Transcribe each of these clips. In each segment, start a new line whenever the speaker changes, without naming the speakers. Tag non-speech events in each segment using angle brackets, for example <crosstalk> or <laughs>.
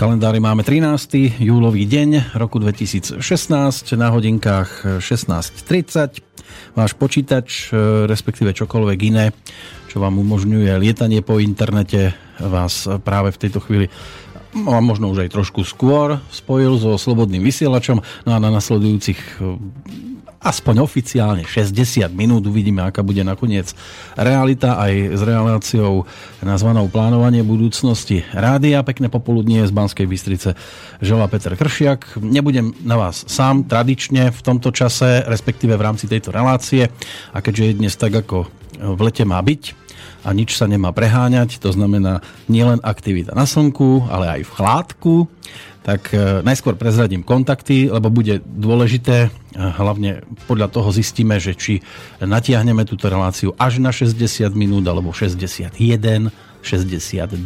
kalendári máme 13. júlový deň roku 2016, na hodinkách 16.30. Váš počítač, e, respektíve čokoľvek iné, čo vám umožňuje lietanie po internete, vás práve v tejto chvíli a možno už aj trošku skôr spojil so slobodným vysielačom. No a na nasledujúcich aspoň oficiálne 60 minút. Uvidíme, aká bude nakoniec realita aj s reláciou nazvanou Plánovanie budúcnosti rádia. Pekné popoludnie z Banskej Bystrice žela Peter Kršiak. Nebudem na vás sám tradične v tomto čase, respektíve v rámci tejto relácie. A keďže je dnes tak, ako v lete má byť, a nič sa nemá preháňať, to znamená nielen aktivita na slnku, ale aj v chládku, tak e, najskôr prezradím kontakty, lebo bude dôležité, e, hlavne podľa toho zistíme, že či natiahneme túto reláciu až na 60 minút, alebo 61, 62,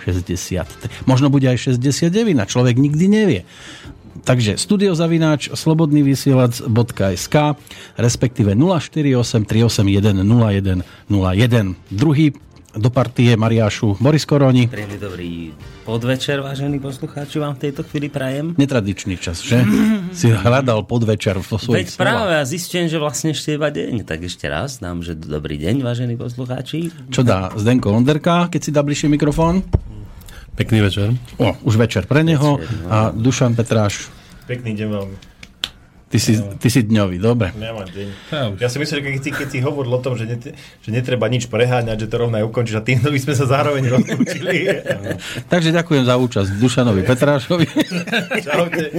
63, možno bude aj 69 a človek nikdy nevie. Takže studiozavináč slobodnyvysielac.sk respektíve 048 381 0101. Druhý do partie Mariášu Boris Koroni.
Príjemný dobrý podvečer, vážení poslucháči, vám v tejto chvíli prajem.
Netradičný čas, že? <laughs> si hľadal podvečer vo svojich
Veď práve a zistím, že vlastne ešte iba deň. Tak ešte raz dám, že dobrý deň, vážení poslucháči.
Čo dá Zdenko Onderka, keď si dá bližšie mikrofón?
Pekný večer.
O, už večer pre neho. Večer, no. A Dušan Petráš.
Pekný deň vám.
Ty si, ty si dňový, dobre.
Ja mám deň. Ja, ja si myslím, že keď keď si hovoril o tom, že, net, že netreba nič preháňať, že to rovno aj ukončíš a týmto by sme sa zároveň rozlúčili. <laughs>
Takže ďakujem za účasť Dušanovi Petrášovi. <laughs>
Čaute.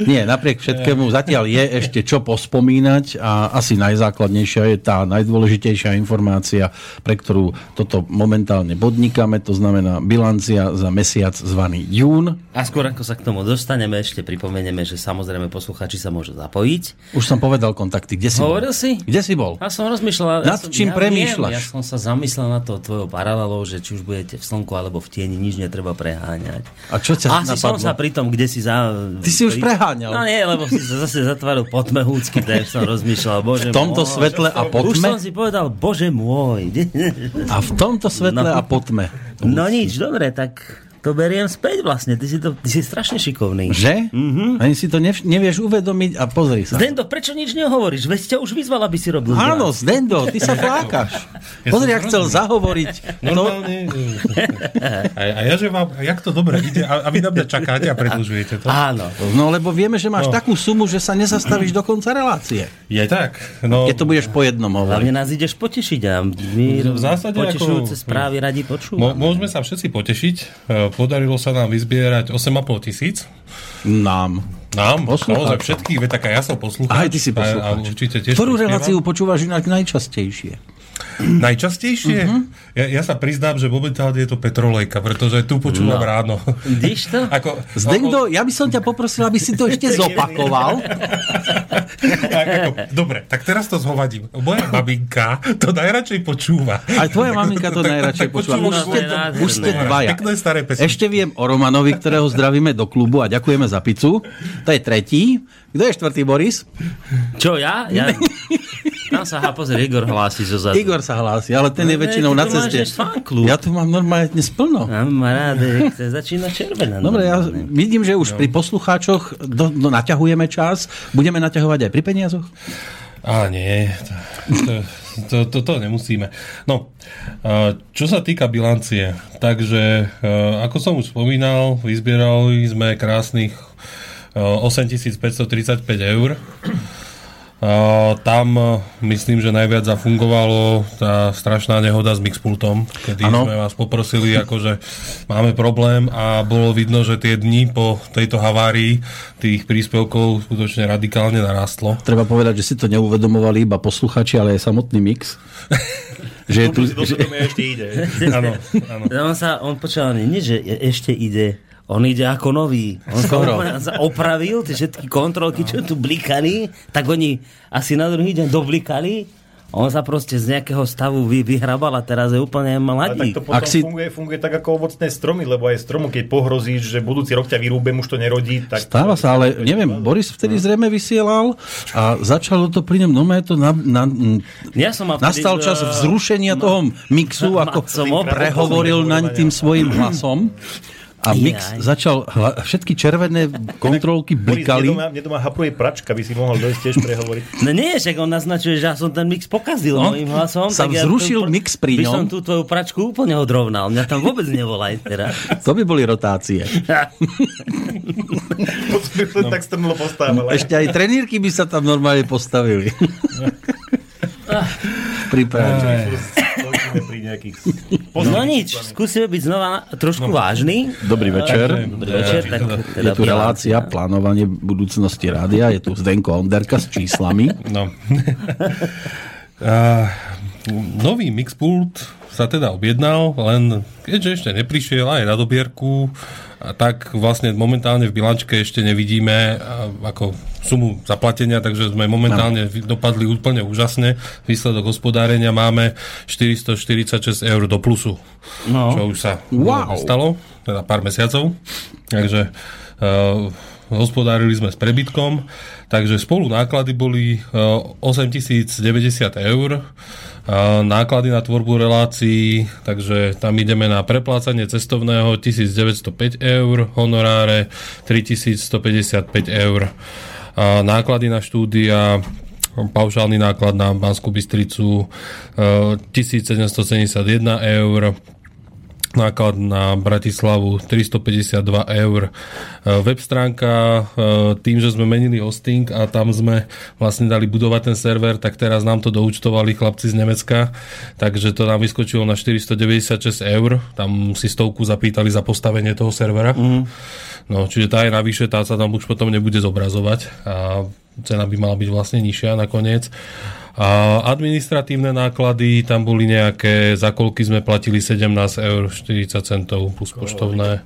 <laughs>
Nie, napriek všetkému zatiaľ je ešte čo pospomínať a asi najzákladnejšia je tá najdôležitejšia informácia, pre ktorú toto momentálne podnikáme, to znamená bilancia za mesiac zvaný jún.
A skôr ako sa k tomu dostaneme, ešte pripomeniem pripomeneme, že samozrejme posluchači sa môžu zapojiť.
Už som povedal kontakty. Kde si
Hovoril
bol?
si?
Kde si bol?
Ja som rozmýšľal.
Nad
ja som,
čím
ja
premýšľaš?
Viem, ja som sa zamyslel na to tvojou paralelou, že či už budete v slnku alebo v tieni, nič netreba preháňať.
A čo ťa
Asi
napadlo?
som sa pri tom, kde si za...
Ty si už preháňal.
No nie, lebo si zase zatváril potmehúcky, tak som rozmýšľal, bože
V tomto
môj.
svetle a potme?
Už som si povedal, bože môj.
A v tomto svetle
No.
a potme.
No nič, dobre, tak to beriem späť vlastne. Ty si, to, ty si strašne šikovný.
Že? Mm-hmm. Ani si to nev, nevieš uvedomiť a pozri sa.
Zdendo, prečo nič nehovoríš? Veď ťa už vyzval, aby si robil.
Áno, Zdendo, ty sa flákaš. <laughs> Pozri, ak chcel zahovoriť. No,
Normálne. A, a ja, že vám, jak to dobre ide, a, a vy na mňa čakáte a predlžujete to.
Áno.
no lebo vieme, že máš
No.
takú sumu, že sa nezastavíš do konca relácie.
Je tak. No,
Keď to budeš po jednom
Hlavne
hovoriť.
nás ideš potešiť a my
V zásade
potešujúce
ako-
správy radi počúvame.
môžeme sa všetci potešiť. Podarilo sa nám vyzbierať 8,5 tisíc.
Nám.
Nám, naozaj všetkých, veď tak aj ja som poslucháč.
Aj ty si
A, a
poslucháč.
určite tiež
Ktorú reláciu počúvaš inak najčastejšie?
Najčastejšie?
Mhm.
Ja, ja sa priznám, že momentálne je to Petrolejka, pretože tu počúvam
No.
ráno.
Vidíš to? <laughs>
Ako,
Zdendo, ja by som ťa poprosil, aby si to ešte <laughs> zopakoval. <laughs>
Tak, ako, dobre, tak teraz to zhovadím. Moja maminka to najradšej počúva.
Aj tvoja maminka to
Tak-
najradšej
tak
počúva. Už ste, už ste dvaja.
Pekné staré pesničky.
Ešte viem o Romanovi, ktorého zdravíme do klubu a ďakujeme za pizzu. To je tretí. Kto je štvrtý, Boris?
Čo, ja? ja? Tam sa, ha, pozri, Igor hlási zo zadu.
Igor sa hlási, ale ten je
Ale
väčšinou na ceste. Ja tu mám normálne dnes plno.
Mám rád, začína červená.
Dobre, ja vidím, že už pri poslucháčoch do, do, naťahujeme čas. Budeme naťahovať aj pri peniazoch?
Á, nie, to, to, to, to nemusíme. No, a čo sa týka bilancie, takže a, ako som už spomínal, vyzbierali sme krásnych a, 8535 eur. Tam a, myslím, že najviac zafungovalo tá strašná nehoda s mixpultom, kedy
Áno.
sme vás poprosili, akože máme problém a bolo vidno, že tie dni po tejto havárii tých príspevkov skutočne radikálne narastlo.
Treba povedať, že si to neuvedomovali iba posluchači, ale aj samotný mix. <laughs> že je tu, že,
ešte ide.
Áno, áno. <laughs>
On sa, on počal, nie, že je- ešte ide. On ide ako nový. On
Skoro.
sa opravil, tie všetky kontrolky, čo tu blikali, tak oni asi na druhý deň doblikali On sa proste z nejakého stavu vy, vyhrabal a teraz je úplne
Ale tak to potom
Ak si-
funguje, funguje tak ako ovocné stromy, lebo aj stromu, keď pohrozíš, že budúci rok ťa vyrúbem, už to nerodí, tak...
Stáva sa, ale neviem, Boris vtedy zrejme vysielal a začalo to pri ňom, no to na, na,
Ja som
nastal čas vzrušenia toho mixu, <laughs> ako
som
prehovoril naň tým svojim hlasom. <clears throat> A mix
Jaj.
začal, hla- všetky červené kontrolky
Boris,
blikali.
mne doma, mne doma hapruje pračka, by si mohol dojsť tiež prehovoriť. <laughs>
No nie, však on naznačuje, že ja som ten mix pokazil
No,
mojim hlasom.
sa
tak ja
vzrušil
tu-
mix pri
by som
ňom.
tú tvoju pračku úplne odrovnal. Mňa tam vôbec nevolaj teraz. <laughs>
To by boli rotácie. <laughs>
No. tak strnulo postával.
Ešte aj trenírky by sa tam normálne postavili. Pripravené.
Skončíme pri nejakých... <laughs>
No nič, skúsime byť znova trošku vážny.
Dobrý večer.
Dobrý večer. Tak,
Je
teda
tu relácia plánovanie budúcnosti rádia. Je tu Zdenko Onderka s číslami.
No. <laughs> A, nový mixpult sa teda objednal, len keďže ešte neprišiel aj na dobierku, a tak vlastne momentálne v bilančke ešte nevidíme ako sumu zaplatenia, takže sme momentálne no. dopadli úplne úžasne. Výsledok hospodárenia máme 446 eur do plusu,
No.
čo už sa
Wow.
stalo, teda pár mesiacov. Takže uh, hospodárili sme s prebytkom, takže spolu náklady boli uh, 8090 eur, a náklady na tvorbu relácií, takže tam ideme na preplácanie cestovného 1905 eur, honoráre 3155 eur. A náklady na štúdia paušálny náklad na Banskú Bystricu e, 1771 eur, náklad na Bratislavu 352 eur. E, Web stránka, e, tým, že sme menili hosting a tam sme vlastne dali budovať ten server, tak teraz nám to doučtovali chlapci z Nemecka, takže to nám vyskočilo na 496 eur. Tam si stovku zapýtali za postavenie toho servera. Mm. No, čiže tá je navyše, tá sa tam už potom nebude zobrazovať a cena by mala byť vlastne nižšia nakoniec. A administratívne náklady, tam boli nejaké, za koľky sme platili 17 eur 40 centov plus poštovné.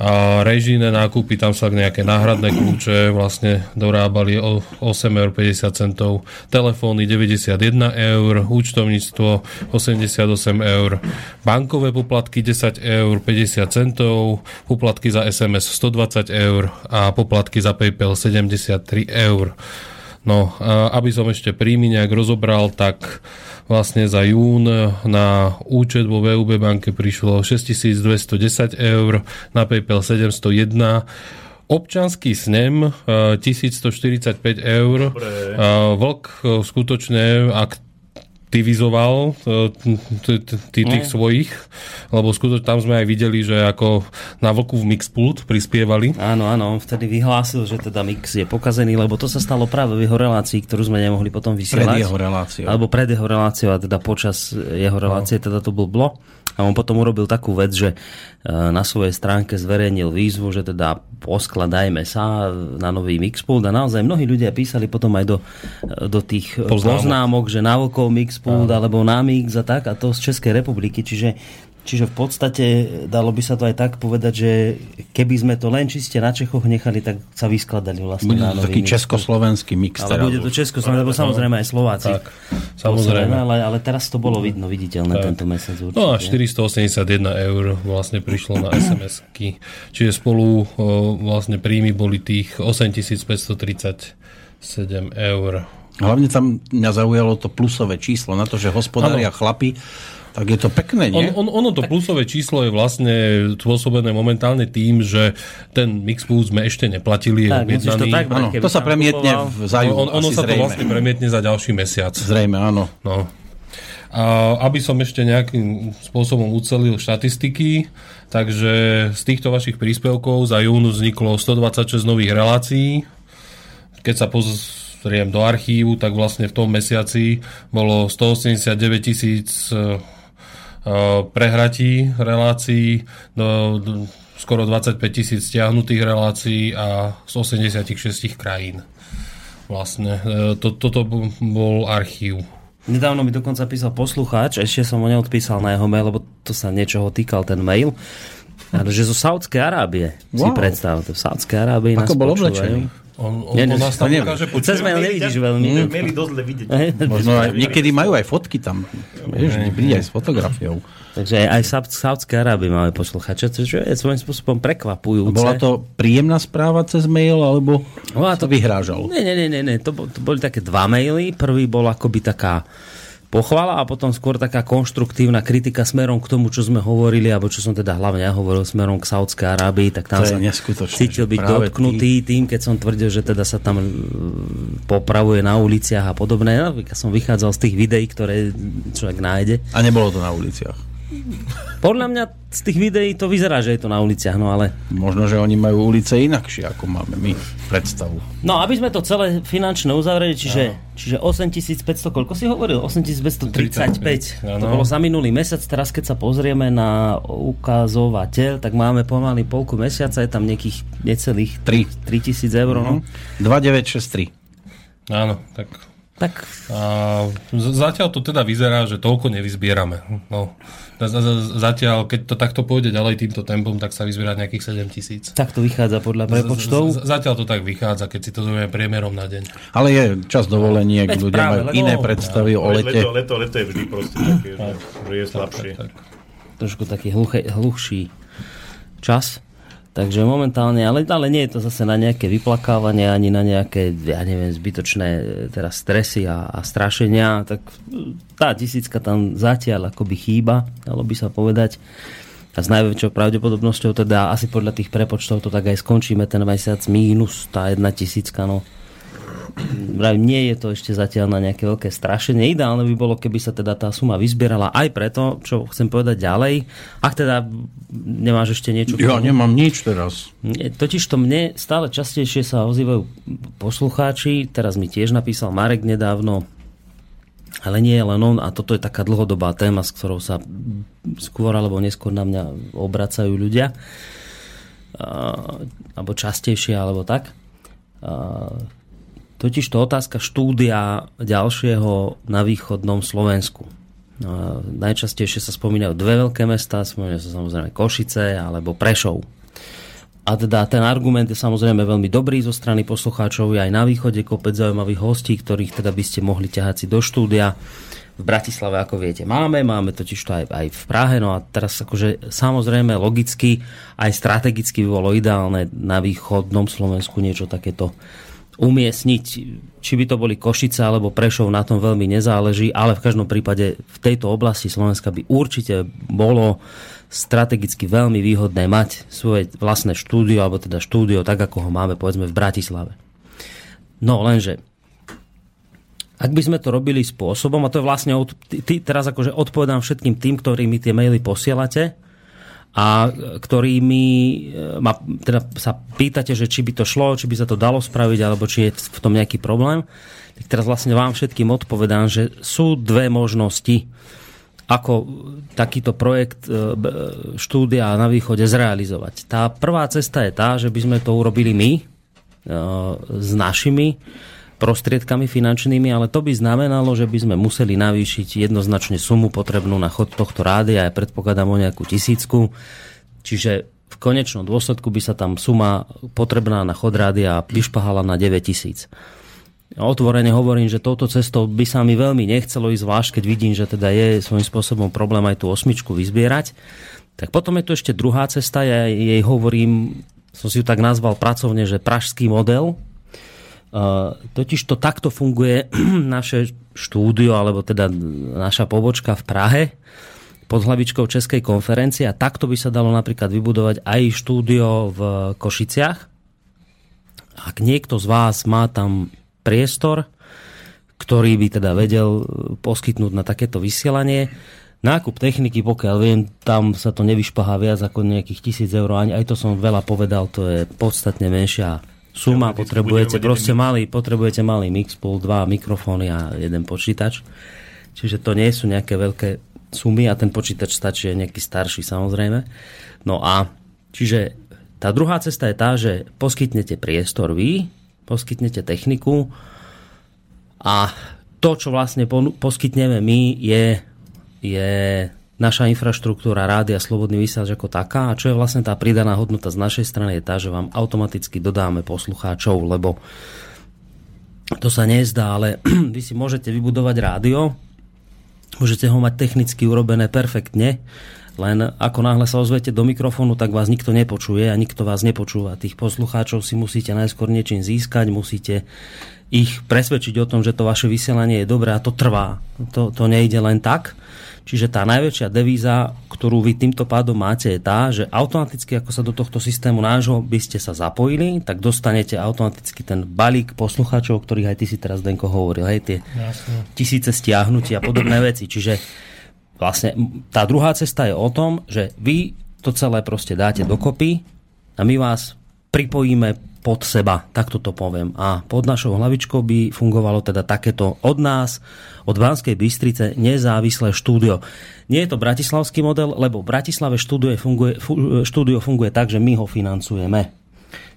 A režijné nákupy, tam sa nejaké náhradné kľúče vlastne dorábali o 8 eur 50 centov, telefóny 91 eur, účtovníctvo 88 eur, bankové poplatky 10 eur 50 centov, poplatky za SMS 120 eur a poplatky za PayPal 73 eur. No, aby som ešte príjmy nejak rozobral, tak vlastne za jún na účet vo VUB banke prišlo 6210 eur, na PayPal 701 Občanský snem e, 1145 eur.
Dobre.
E, Vlk e, skutočne aktivizoval e, tých svojich, lebo skutočne tam sme aj videli, že ako na Vlku v Mixpult prispievali.
Áno, áno, on vtedy vyhlásil, že teda mix je pokazený, lebo to sa stalo práve v jeho relácii, ktorú sme nemohli potom
Pred
vysielať.
jeho reláciou.
Alebo pred jeho reláciou a teda počas jeho relácie teda to bol blo. A on potom urobil takú vec, že e, na svojej stránke zverejnil výzvu, že teda poskladajme sa na nový Mixpult a naozaj mnohí ľudia písali potom aj do, do tých
Poznámok.
poznámok, že na Vlkov Mixpult alebo na Mix a tak a to z Českej republiky, čiže Čiže v podstate dalo by sa to aj tak povedať, že keby sme to len čiste na Čechoch nechali, tak sa vyskladali vlastne
Bude
na
to
nový
taký
Mixpult.
československý mix.
Ale
teraz
bude to
už.
Československo, lebo samozrejme aj Slováci.
Tak, samozrejme.
Ale, ale teraz to bolo vidno, viditeľné tento mesec určite.
No a 481 eur vlastne prišlo na SMS-ky. Čiže spolu o, vlastne príjmy boli tých 8537 eur.
Hlavne tam mňa zaujalo to plusové číslo na to, že hospodária chlapi, tak je to pekné, nie?
On, on, ono to plusové číslo je vlastne spôsobené momentálne tým, že ten Mixpool sme ešte neplatili, je
Tak, musíš to tak
Áno, to sa premietne v za jún,
on, ono sa to
zrejme.
vlastne premietne za ďalší mesiac.
Zrejme, áno.
No. A aby som ešte nejakým spôsobom ucelil štatistiky, takže z týchto vašich príspevkov za jún vzniklo 126 nových relácií. Keď sa pozriem do archívu, tak vlastne v tom mesiaci bolo 189 tisíc prehratí relácií, do, do, skoro 25 tisíc stiahnutých relácií a z 86 krajín. Vlastne, e, to, toto bol archív.
Nedávno mi dokonca písal poslucháč, ešte som ho neodpísal na jeho mail, lebo to sa niečoho týkal ten mail, ale že zo Saudskej Arábie, si
Wow.
predstav, to v Saudskej Arábii nás
Ako bol
počúvajú.
oblečený?
On, on,
Nie,
on nás tam
neviem.
ukáže po
Cez mail nevidíš veľmi.
Maily dosť zle vidieť.
Možno aj, niekedy majú aj fotky tam. Vieš, príde aj s fotografiou.
Takže aj v Saud- Saudskej Arábii máme posluchače, čo je svojím spôsobom prekvapujúce.
Bola to príjemná správa cez mail, alebo
Bola
to
to-
vyhrážal?
Nie, nie, nie, nie. To, to boli také dva maily. Prvý bol akoby taká pochvala a potom skôr taká konštruktívna kritika smerom k tomu, čo sme hovorili, alebo čo som teda hlavne ja hovoril smerom k Saudskej Arábii, tak tam
To
cítil byť dotknutý tým, keď som tvrdil, že teda sa tam mm, popravuje na uliciach a podobné. Ja som vychádzal z tých videí, ktoré človek nájde.
A nebolo to na uliciach.
Podľa mňa z tých videí to vyzerá, že je to na uliciach, no ale
Možno, že oni majú ulice inakšie, ako máme my predstavu.
No, aby sme to celé finančne uzavreli, čiže, čiže 8500, koľko si hovoril? 8535. To bolo za minulý mesiac, teraz keď sa pozrieme na ukazovateľ, tak máme pomaly polku mesiaca, je tam nejakých necelých
Tri.
3000 eur. No.
2963.
Áno, tak
Tak
a z- zatiaľ to teda vyzerá, že toľko nevyzbierame. No, z- z- zatiaľ, keď to takto pôjde ďalej týmto tempom, tak sa vyzbiera nejakých 7 tisíc.
tak to vychádza podľa
Z-
prepočtov.
z- Zatiaľ to tak vychádza, keď si to zoberieme priemerom na deň.
Ale je čas dovoleniek,
Veď
ľudia
práve,
majú
lebo-
iné predstavy o lete.
Leto, leto, leto je vždy proste také, že, že je slabšie.
Tak, tak.
trošku taký hluché, hluchší čas. Takže momentálne, ale, ale nie je to zase na nejaké vyplakávanie, ani na nejaké, ja neviem, zbytočné e, teraz stresy a, a strašenia. Tak e, tá tisícka tam zatiaľ akoby chýba, dalo by sa povedať. A s najväčšou pravdepodobnosťou teda asi podľa tých prepočtov to tak aj skončíme ten mesiac mínus tá jedna tisícka, no nie je to ešte zatiaľ na nejaké veľké strašenie. Ideálne by bolo, keby sa teda tá suma vyzbierala aj preto, čo chcem povedať ďalej. Ak teda nemáš ešte niečo...
Ja nemám nič teraz.
Totiž to mne stále častejšie sa ozývajú poslucháči, teraz mi tiež napísal Marek nedávno, ale nie len on, a toto je taká dlhodobá téma, s ktorou sa skôr alebo neskôr na mňa obracajú ľudia, a, alebo častejšie, alebo tak. A, totiž to otázka štúdia ďalšieho na východnom Slovensku. A, najčastejšie sa spomínajú dve veľké mesta, spomínajú sa samozrejme Košice alebo Prešov. A teda ten argument je samozrejme veľmi dobrý zo strany poslucháčov. Aj na východe kopec zaujímavých hostí, ktorých teda by ste mohli ťahať si do štúdia. V Bratislave, ako viete, máme, máme totiž to aj, aj v Prahe, no a teraz akože samozrejme logicky, aj strategicky by bolo ideálne na východnom Slovensku niečo takéto umiestniť. Či by to boli Košice alebo Prešov, na tom veľmi nezáleží, ale v každom prípade v tejto oblasti Slovenska by určite bolo strategicky veľmi výhodné mať svoje vlastné štúdio, alebo teda štúdio tak, ako ho máme povedzme v Bratislave. No lenže, ak by sme to robili spôsobom, a to je vlastne, od, ty, teraz akože odpovedám všetkým tým, ktorí mi tie maily posielate, a ktorými ma, teda sa pýtate, že či by to šlo, či by sa to dalo spraviť, alebo či je v tom nejaký problém, tak teraz vlastne vám všetkým odpovedám, že sú dve možnosti, ako takýto projekt štúdia na východe zrealizovať. Tá prvá cesta je tá, že by sme to urobili my s našimi prostriedkami finančnými, ale to by znamenalo, že by sme museli navýšiť jednoznačne sumu potrebnú na chod tohto rádia, ja predpokladám o nejakú tisícku. Čiže v konečnom dôsledku by sa tam suma potrebná na chod rádia vyšpahala na 9 tisíc. Otvorene hovorím, že touto cestou by sa mi veľmi nechcelo ísť, zvlášť keď vidím, že teda je svojím spôsobom problém aj tú osmičku vyzbierať. Tak potom je tu ešte druhá cesta, ja jej hovorím, som si ju tak nazval pracovne, že pražský model, totiž to takto funguje <clears throat> naše štúdio, alebo teda naša pobočka v Prahe pod hlavičkou Českej konferencie a takto by sa dalo napríklad vybudovať aj štúdio v Košiciach. Ak niekto z vás má tam priestor, ktorý by teda vedel poskytnúť na takéto vysielanie, nákup techniky, pokiaľ viem, tam sa to nevyšpahá viac ako nejakých tisíc eur, aj to som veľa povedal, to je podstatne menšia suma, potrebujete proste malý, potrebujete malý mixpool, dva mikrofóny a jeden počítač. Čiže to nie sú nejaké veľké sumy a ten počítač stačí nejaký starší samozrejme. No a čiže tá druhá cesta je tá, že poskytnete priestor vy, poskytnete techniku a to, čo vlastne poskytneme my, je, je naša infraštruktúra rádia Slobodný vysielač ako taká a čo je vlastne tá pridaná hodnota z našej strany je tá, že vám automaticky dodáme poslucháčov, lebo to sa nezdá, ale <clears throat> vy si môžete vybudovať rádio, môžete ho mať technicky urobené perfektne, len ako náhle sa ozvete do mikrofónu, tak vás nikto nepočuje a nikto vás nepočúva. Tých poslucháčov si musíte najskôr niečím získať, musíte ich presvedčiť o tom, že to vaše vysielanie je dobré a to trvá. To, to nejde len tak. Čiže tá najväčšia devíza, ktorú vy týmto pádom máte, je tá, že automaticky, ako sa do tohto systému nášho by ste sa zapojili, tak dostanete automaticky ten balík poslucháčov, o ktorých aj ty si teraz, Denko, hovoril. Hej, tie Jasne. tisíce stiahnutí a podobné veci. Čiže vlastne tá druhá cesta je o tom, že vy to celé proste dáte dokopy a my vás pripojíme pod seba, takto to poviem. A pod našou hlavičkou by fungovalo teda takéto od nás, od Banskej Bystrice, nezávislé štúdio. Nie je to bratislavský model, lebo v Bratislave štúdio funguje, štúdio funguje tak, že my ho financujeme.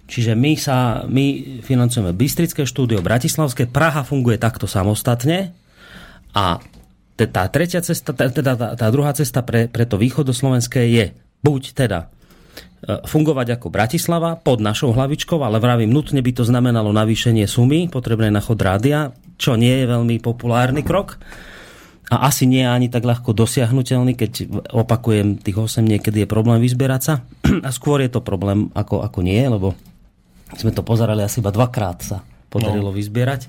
Čiže my, sa, my financujeme Bystrické štúdio, Bratislavské, Praha funguje takto samostatne a tá tretia cesta, teda tá, tá druhá cesta pre, pre to východoslovenské je buď teda fungovať ako Bratislava pod našou hlavičkou, ale vravím, nutne by to znamenalo navýšenie sumy potrebné na chod rádia, čo nie je veľmi populárny krok a asi nie je ani tak ľahko dosiahnutelný, keď opakujem, tých 8 niekedy je problém vyzbierať sa <clears throat> a skôr je to problém ako, ako nie, lebo sme to pozerali asi iba dvakrát sa podarilo no. vyzbierať.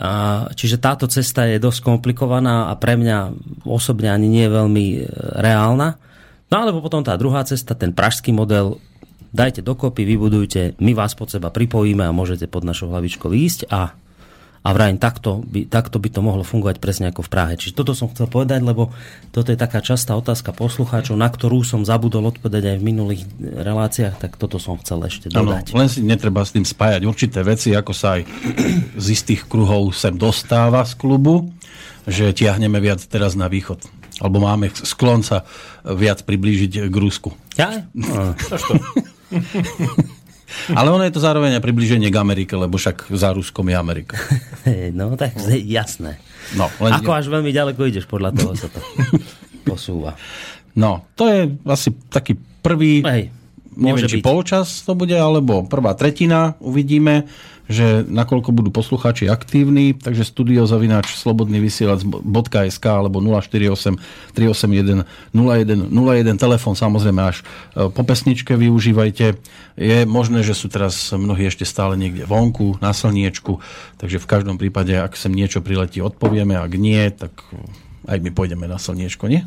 A, čiže táto cesta je dosť komplikovaná a pre mňa osobne ani nie je veľmi e, reálna. No alebo potom tá druhá cesta, ten pražský model, dajte dokopy, vybudujte, my vás pod seba pripojíme a môžete pod našou hlavičkou ísť a a vrajím, takto by, takto by to mohlo fungovať presne ako v Prahe. Čiže toto som chcel povedať, lebo toto je taká častá otázka poslucháčov, na ktorú som zabudol odpovedať aj v minulých reláciách, tak toto som chcel ešte dodať.
Ano, len si netreba s tým spájať určité veci, ako sa aj z istých kruhov sem dostáva z klubu, že tiahneme viac teraz na východ alebo máme sklon sa viac priblížiť k Rusku.
Ja? No. <laughs>
Ale ono je to zároveň aj približenie k Amerike, lebo však za Ruskom je Amerika. <laughs>
No tak jasné. No, len... Ako až veľmi ďaleko ideš, podľa toho sa to posúva.
No, to je asi taký prvý, Hej, neviem, či polčas to bude, alebo prvá tretina, uvidíme že nakoľko budú poslucháči aktívni, takže studiozavináč slobodný vysielač.sk alebo 048 381 01 01 telefon samozrejme až e, po pesničke využívajte. Je možné, že sú teraz mnohí ešte stále niekde vonku, na slniečku, takže v každom prípade, ak sem niečo priletí, odpovieme, ak nie, tak aj my pôjdeme na slniečko, nie?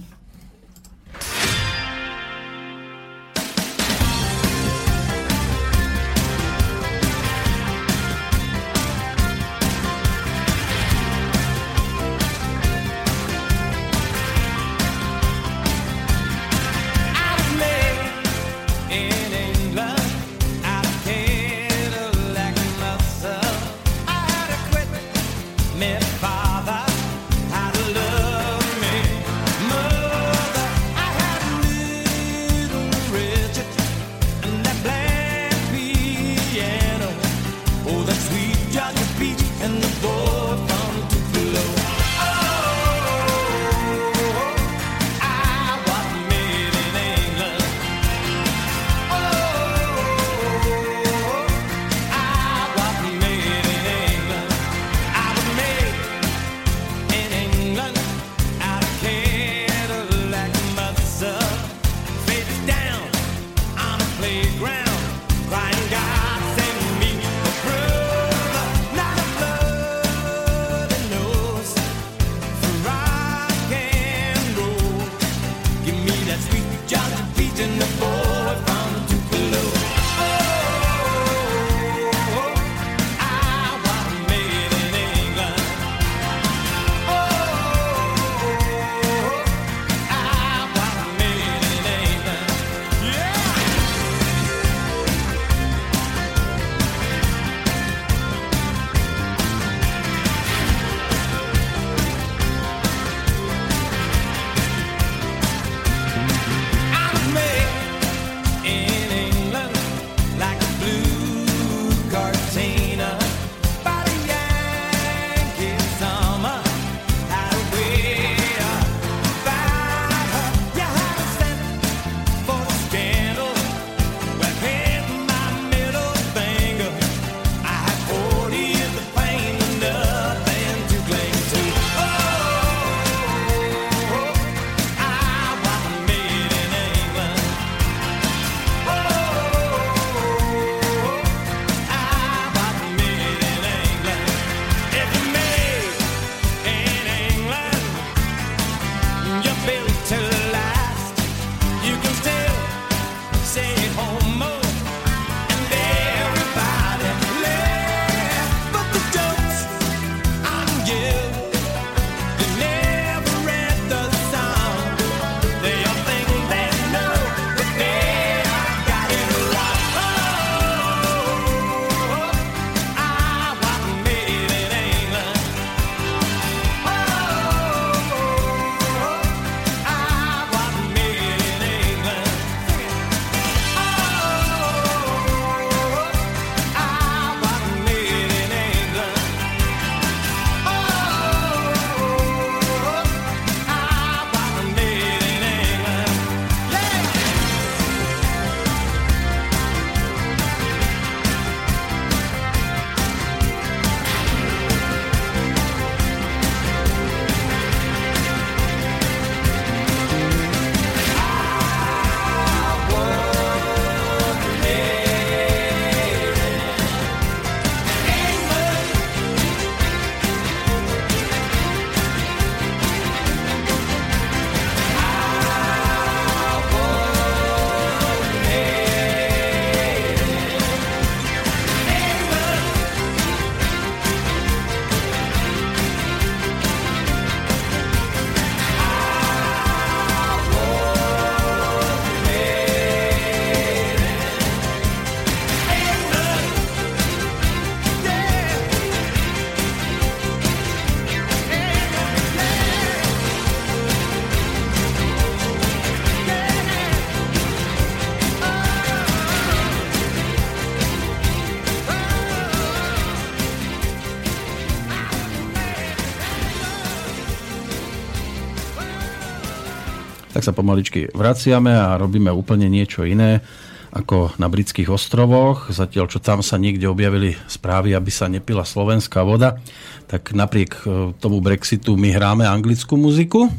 Tak sa pomaličky vraciame a robíme úplne niečo iné ako na britských ostrovoch. Zatiaľ, čo tam sa niekde objavili správy, aby sa nepila slovenská voda, tak napriek e, tomu Brexitu my hráme anglickú muziku.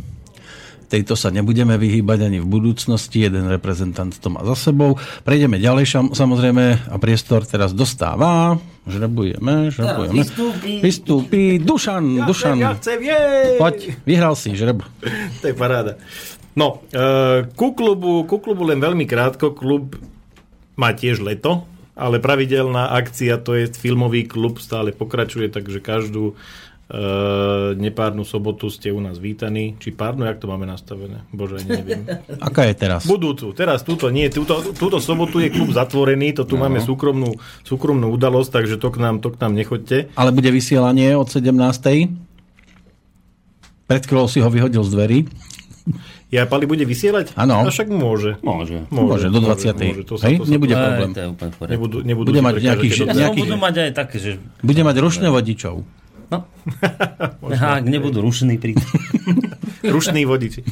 Tejto sa nebudeme vyhýbať ani v budúcnosti. Jeden reprezentant to má za sebou. Prejdeme ďalej samozrejme a priestor teraz dostáva. Žrebujeme, žrebujeme.
Vystúpi.
Vystúpi. Dušan,
Ja
Dušan.
chcem, ja chcem, jej!
Poď, vyhral si žreb.
To je paráda. No, uh, ku, klubu, ku klubu len veľmi krátko. Klub má tiež leto, ale pravidelná akcia, to je filmový klub, stále pokračuje, takže každú uh, nepárnu sobotu ste u nás vítaní. Či párnu, jak to máme nastavené? Bože, neviem. <laughs>
Aká je teraz?
Budúcu, teraz túto nie, túto, túto sobotu je klub zatvorený, to tu no. máme súkromnú, súkromnú udalosť, takže to k nám, to k nám nechoďte.
Ale bude vysielanie od 17. Pred chvíľou si ho vyhodil z dverí.
Ja Pali bude vysielať?
Áno.
A však môže.
Môže.
Môže, do 20.
Môže, to sa,
Hej,
to sa,
nebude problém.
to je úplne
nebudú, nebudú
Bude mať nejakých
to-
No, budú mať aj také, že...
Bude mať rušne vodičov.
No. <laughs> Aha, ak nebudú rušení pri <laughs>
Rušný vodiči.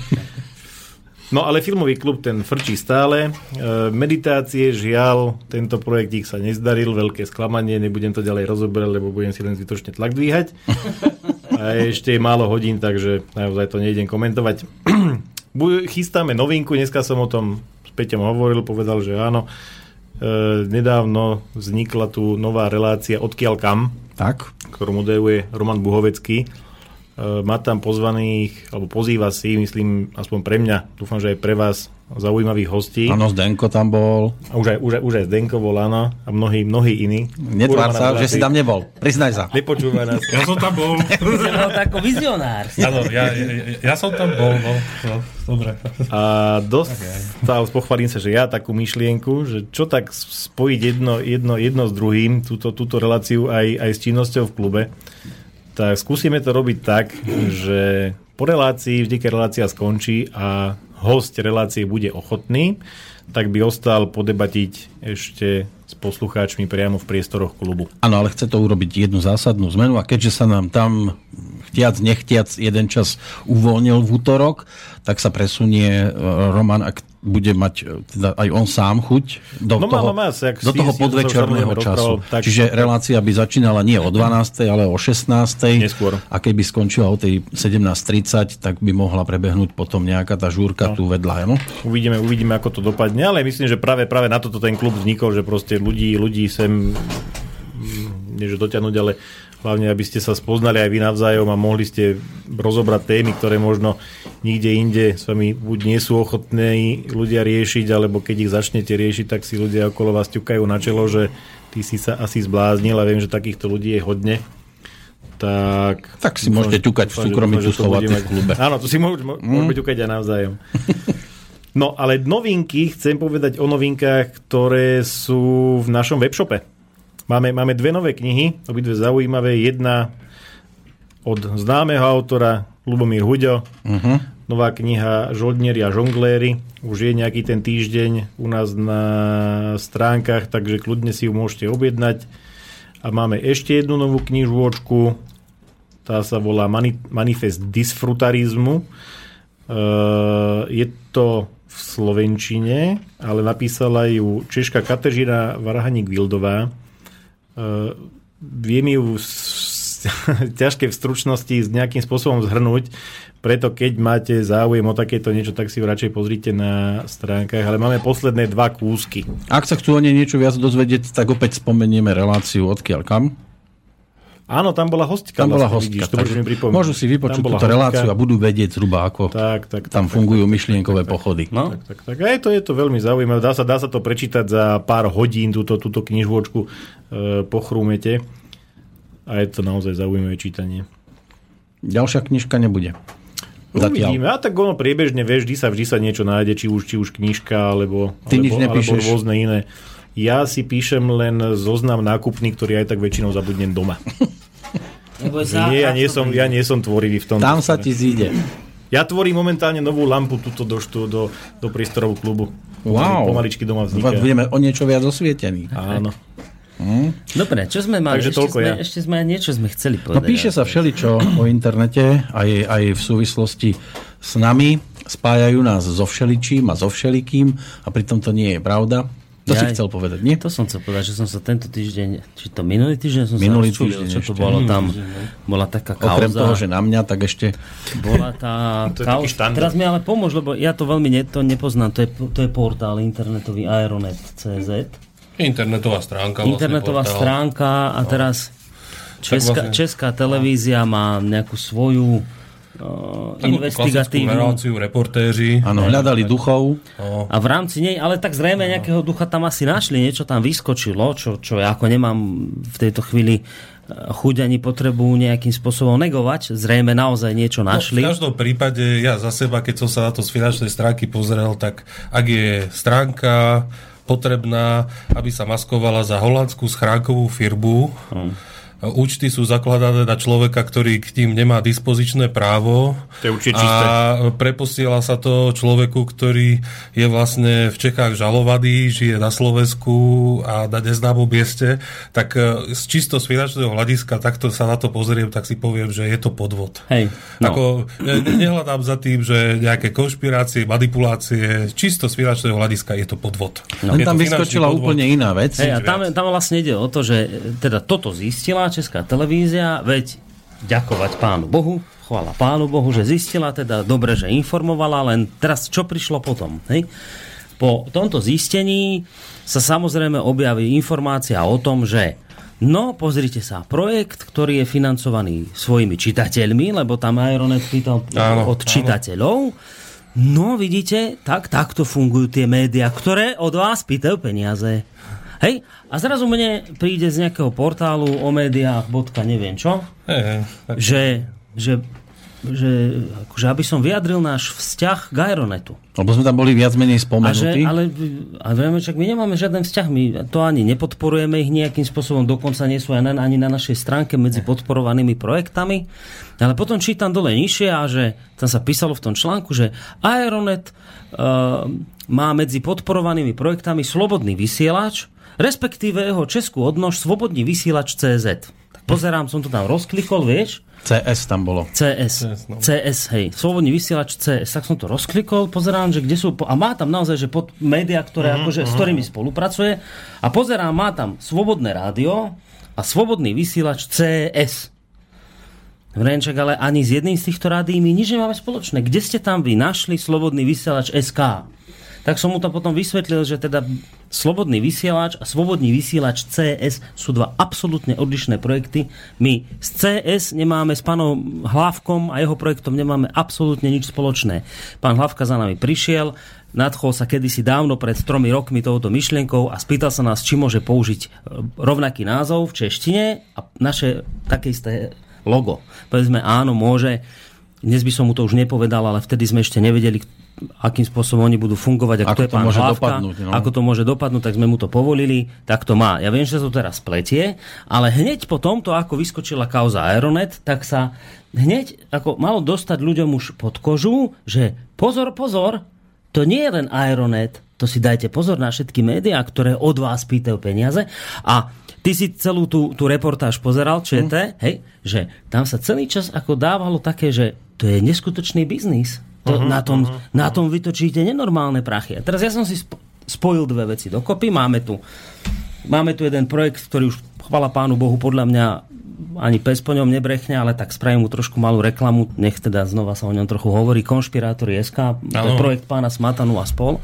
No ale filmový klub ten frčí stále. E, meditácie, žiaľ, tento projektík sa nezdaril, veľké sklamanie, nebudem to ďalej rozoberať, lebo budem si len zbytočne tlak dvíhať. <laughs> A ešte je málo hodín, takže naozaj to nejdem komentovať. Chystáme novinku, dneska som o tom s Peťom hovoril, povedal, že áno. E, nedávno vznikla tu nová relácia Odkiaľ kam,
Tak.
ktorú moderuje Roman Buhovecký. Má tam pozvaných, alebo pozýva si, myslím, aspoň pre mňa, dúfam, že aj pre vás, zaujímavých hostí.
Áno, Zdenko tam bol.
A Už aj, už, aj, už aj Zdenko bol, áno, a mnohí, mnohí iní.
Netvár sa, že si tam nebol. Priznaj sa.
Nepočúva nás.
Ja som tam bol.
Vyzeral to ako vizionár.
Áno, ja, ja, ja som tam bol. No, no, dobre.
A dosť sa pochválim sa, že ja takú myšlienku, že čo tak spojiť jedno, jedno, jedno s druhým, túto, túto reláciu aj, aj s činnosťou v klube, tak skúsime to robiť tak, že po relácii, vždy keď relácia skončí a host relácie bude ochotný, tak by ostal podebatiť ešte s poslucháčmi priamo v priestoroch klubu.
Áno, ale chce to urobiť jednu zásadnú zmenu a keďže sa nám tam chtiac, nechtiac jeden čas uvoľnil v útorok, tak sa presunie e, Roman, ak bude mať e, teda aj on sám chuť do
No má,
toho,
má, má, ak
do toho podvečerného času.
rozprával, tak-
Čiže relácia by začínala nie o 12. ale o 16.
Neskôr.
A keby skončila o tej 17.30, tak by mohla prebehnúť potom nejaká tá žúrka no. tu vedľa. No?
Uvidíme, uvidíme, ako to dopadne, ale myslím, že práve, práve na toto ten klub vznikol, že proste ľudí, ľudí sem mm, nie že dotiahnuť, ale hlavne, aby ste sa spoznali aj vy navzájom a mohli ste rozobrať témy, ktoré možno nikde inde s vami buď nie sú ochotní ľudia riešiť, alebo keď ich začnete riešiť, tak si ľudia okolo vás ťukajú na čelo, že ty si sa asi zbláznil a viem, že takýchto ľudí je hodne. Tak,
Tak si môžete ťukať v súkromí tu v klube.
Áno, to si môžeme, môžeme ťukať aj navzájom. No, ale novinky, chcem povedať o novinkách, ktoré sú v našom webshope. Máme, máme dve nové knihy, obidve zaujímavé. Jedna od známeho autora Lubomír Huďo, uh-huh. nová kniha Žoldnieri a žongléri. Už je nejaký ten týždeň u nás na stránkach, takže kľudne si ju môžete objednať. A máme ešte jednu novú knižôčku, tá sa volá Mani- Manifest disfrutarizmu. Uh, je to v Slovenčine, ale napísala ju Češka Katežina Varhaník-Vildová. Uh, viem ju s- <laughs> ťažké v stručnosti s nejakým spôsobom zhrnúť, preto keď máte záujem o takéto niečo, tak si ju radšej pozrite na stránkach, ale máme posledné dva kúsky.
Ak sa chcú o nej niečo viac dozvedieť, tak opäť spomenieme reláciu odkiaľ kam.
Áno, tam bola hostka.
Tam bola
vlastne,
hostka.
vidíš, to mi
môžu si vypočuť túto
hostka.
reláciu a budú vedieť zhruba, ako
Tak, tak,
tam
tak,
fungujú myšlienkové pochody.
No,
Tak, tak, tak. A je to, je to veľmi zaujímavé. Dá sa, dá sa to prečítať za pár hodín, túto, túto knižôčku e, pochrúmete. A je to naozaj zaujímavé čítanie.
Ďalšia knižka nebude. Zatiaľ.
Uvidíme. A tak ono priebežne, vieš, vždy sa, vždy sa niečo nájde, či už, či už knižka, alebo,
Ty
alebo,
nič
alebo rôzne iné. Ja si píšem len zoznam nákupný, ktorý aj tak väčšinou zabudnem doma. Nie, ja nie, som, ja nie som tvorivý v tom.
Tam sa ti zíde.
Ja tvorím momentálne novú lampu tuto do, štú, do, do priestorovú klubu.
Wow.
Pomaličky doma vzniká.
Budeme o niečo viac osvietení.
Áno.
Dobre, čo sme mali?
Takže
ešte,
toľko
sme,
ja.
ešte sme niečo sme chceli
No
povedať.
píše sa všeličo o internete, aj, aj v súvislosti s nami. spájajú nás so všeličím a so všelikým a pritom to nie je pravda. To si
Jaj.
chcel povedať, nie?
To som chcel povedať, že som sa tento týždeň, či to minulý týždeň som
Minulý
sa rozčulil, čo to
ešte.
bolo tam. Bola taká kauza.
Okrem toho, že na mňa, tak ešte...
Bola tá <laughs> kauza. Teraz mi ale pomôž, lebo ja to veľmi ne, to nepoznám. To je, to je portál internetový Aeronet.cz.
Internetová stránka. Vlastne
Internetová
portál.
stránka a teraz Česká,
vlastne-
Česká televízia má nejakú svoju uh, investigatívnu
reláciu, reportéri.
Áno, hľadali duchov.
No,
a v rámci nej, ale tak zrejme nejakého ducha tam asi našli, niečo tam vyskočilo, čo, čo ja ako nemám v tejto chvíli chuť ani potrebu nejakým spôsobom negovať. Zrejme naozaj niečo
No,
našli.
v každom prípade, ja za seba, keď som sa na to z finančnej stránky pozrel, tak ak je stránka potrebná, aby sa maskovala za holandskú schránkovú firmu,
Hm.
Účty sú zakladané na človeka, ktorý k ním nemá dispozičné právo.
To je určite čisté.
A preposiela sa to človeku, ktorý je vlastne v Čechách žalovaný, žije na Slovensku a na neznámom mieste. Tak e, z čisto z finančného hľadiska, takto sa na to pozriem, tak si poviem, že je to podvod.
Hej, no.
Ako, ne, nehľadám za tým, že nejaké konšpirácie, manipulácie, čisto z finančného hľadiska je to podvod.
No.
Je
tam vyskočila
podvod.
úplne iná vec.
Hej, a tam, tam vlastne ide o to, že e, teda toto zistila Česká televízia, veď ďakovať pánu Bohu, chvála pánu Bohu, že zistila, teda dobre, že informovala, len teraz čo prišlo potom? Hej? Po tomto zistení sa samozrejme objaví informácia o tom, že No, pozrite sa, projekt, ktorý je financovaný svojimi čitateľmi, lebo tam Aeronet pýtal
Áno,
od čitateľov. No, vidíte, tak takto fungujú tie médiá, ktoré od vás pýtajú peniaze. Hej, a zrazu mne príde z nejakého portálu o médiách, bodka neviem čo,
hej, tak
že, že, že, akože aby som vyjadril náš vzťah k Aeronetu.
Lebo sme tam boli viac menej
A že,
spomenutí.
ale a vieme, čak my nemáme žiaden vzťah, my to ani nepodporujeme ich nejakým spôsobom, dokonca nie sú aj na, ani na našej stránke medzi podporovanými projektami. Ale potom čítam dole nižšie a že tam sa písalo v tom článku, že Aeronet uh, má medzi podporovanými projektami slobodný vysielač, respektíve jeho českú odnož Svobodný vysielač CZ. Pozerám, som to tam rozklikol, vieš,
CS tam bolo.
CS,
CS, no.
CS, hej, slobodný vysielač CS, tak som to rozklikol, pozerám, že kde sú, po- a má tam naozaj, že pod médiá, ktoré akože, s ktorými spolupracuje, a pozerám, má tam slobodné rádio a slobodný vysielač CS. Vrenčak, ale ani s jedným z týchto rádií my nič nemáme spoločné. Kde ste tam vy našli slobodný vysielač SK? Tak som mu to potom vysvetlil, že teda Slobodný vysielač a Svobodný vysielač CS sú dva absolútne odlišné projekty. My z CS nemáme s pánom Hlavkom a jeho projektom nemáme absolútne nič spoločné. Pán Hlavka za nami prišiel, nadchol sa kedysi dávno pred tromi rokmi touto myšlienkou a spýtal sa nás, či môže použiť e, rovnaký názov v češtine a naše také isté logo. Povedzme, áno, môže. Dnes by som mu to už nepovedal, ale vtedy sme ešte nevedeli, akým spôsobom oni budú fungovať,
Ako
ako, to je
to môže
Hlavka,
dopadnúť, no.
ako to môže dopadnúť, tak sme mu to povolili, tak to má. Ja viem, že sa to teraz pletie, ale hneď po tomto, ako vyskočila kauza Aeronet, tak sa hneď ako malo dostať ľuďom už pod kožu, že pozor, pozor, to nie je len Aeronet, to si dajte pozor na všetky médiá, ktoré od vás pýtajú peniaze a ty si celú tú, tú reportáž pozeral, ČT, hej, že tam sa celý čas ako dávalo také, že to je neskutočný biznis. To, uh-huh, na, tom, uh-huh. na tom vytočíte nenormálne prachy. A teraz ja som si sp- spojil dve veci dokopy. Máme tu, máme tu jeden projekt, ktorý už, chvala pánu Bohu, podľa mňa ani pes po ňom nebrechne, ale tak spravím mu trošku malú reklamu, nech teda znova sa o ňom trochu hovorí, Konšpirátori SK, to je projekt pána Smatanu a spol.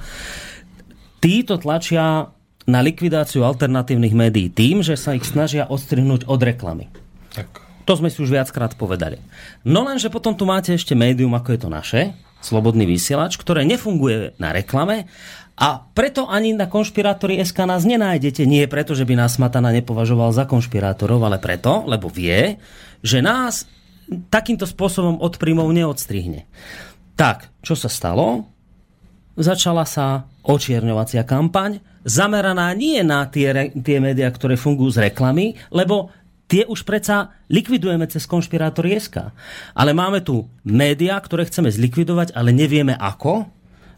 Títo tlačia na likvidáciu alternatívnych médií tým, že sa ich snažia odstrihnúť od reklamy.
Tak.
To sme si už viackrát povedali. No lenže potom tu máte ešte médium, ako je to naše, Slobodný vysielač, ktoré nefunguje na reklame a preto ani na konšpirátori SK nás nenájdete. Nie preto, že by nás Matana nepovažoval za konšpirátorov, ale preto, lebo vie, že nás takýmto spôsobom od príjmov neodstrihne. Tak, čo sa stalo? Začala sa očierňovacia kampaň, zameraná nie na tie, tie médiá, ktoré fungujú z reklamy, lebo tie už predsa likvidujeme cez konšpirátory SK. Ale máme tu médiá, ktoré chceme zlikvidovať, ale nevieme ako,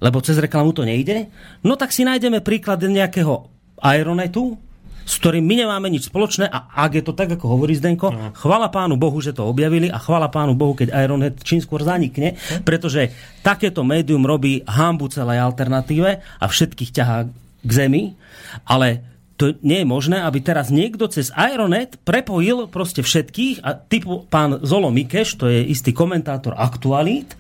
lebo cez reklamu to nejde. No tak si nájdeme príklad nejakého Aeronetu, s ktorým my nemáme nič spoločné a ak je to tak, ako hovorí Zdenko, no. chvala pánu Bohu, že to objavili a chvala pánu Bohu, keď Ironhead čím skôr zanikne, pretože takéto médium robí hambu celej alternatíve a všetkých ťahá k zemi, ale to nie je možné, aby teraz niekto cez Aeronet prepojil proste všetkých a typu pán Zolo Mikeš, to je istý komentátor aktualít,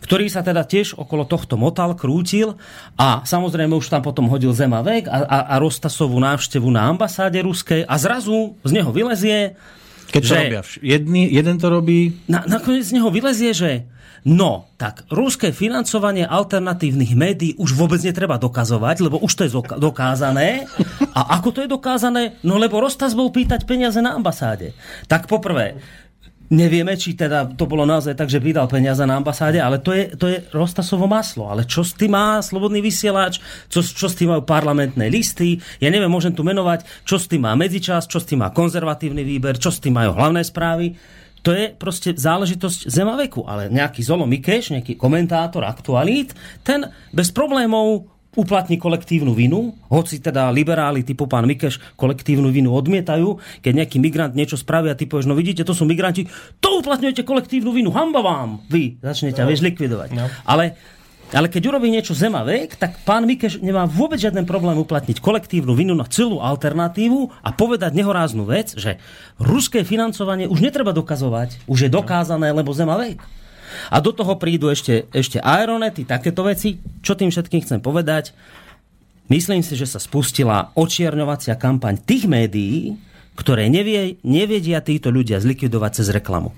ktorý sa teda tiež okolo tohto motal, krútil a samozrejme už tam potom hodil Zemavek a, a, a Rostasovú návštevu na ambasáde ruskej a zrazu z neho vylezie
keď to že, robia jedni, jeden to robí...
Na, nakoniec z neho vylezie, že No, tak ruské financovanie alternatívnych médií už vôbec netreba dokazovať, lebo už to je dokázané. A ako to je dokázané? No lebo Rostas bol pýtať peniaze na ambasáde. Tak poprvé, Nevieme, či teda to bolo naozaj tak, že vydal peniaze na ambasáde, ale to je, to je Rostasovo maslo. Ale čo s tým má Slobodný vysielač, čo, čo s tým majú parlamentné listy, ja neviem, môžem tu menovať, čo s tým má medzičas, čo s tým má konzervatívny výber, čo s tým majú hlavné správy. To je proste záležitosť zemaveku, ale nejaký Zolo Mikeš, nejaký komentátor aktualít, ten bez problémov uplatní kolektívnu vinu, hoci teda liberáli typu pán Mikeš kolektívnu vinu odmietajú, keď nejaký migrant niečo spraví a ty povieš, no vidíte, to sú migranti, to uplatňujete kolektívnu vinu, hamba vám, vy začnete no. vieš likvidovať. No. Ale ale keď urobí niečo zemavek, tak pán Mikeš nemá vôbec žiaden problém uplatniť kolektívnu vinu na celú alternatívu a povedať nehoráznu vec, že ruské financovanie už netreba dokazovať, už je dokázané, lebo zemavek. A do toho prídu ešte, ešte aeronety, takéto veci. Čo tým všetkým chcem povedať? Myslím si, že sa spustila očierňovacia kampaň tých médií, ktoré nevie, nevedia títo ľudia zlikvidovať cez reklamu.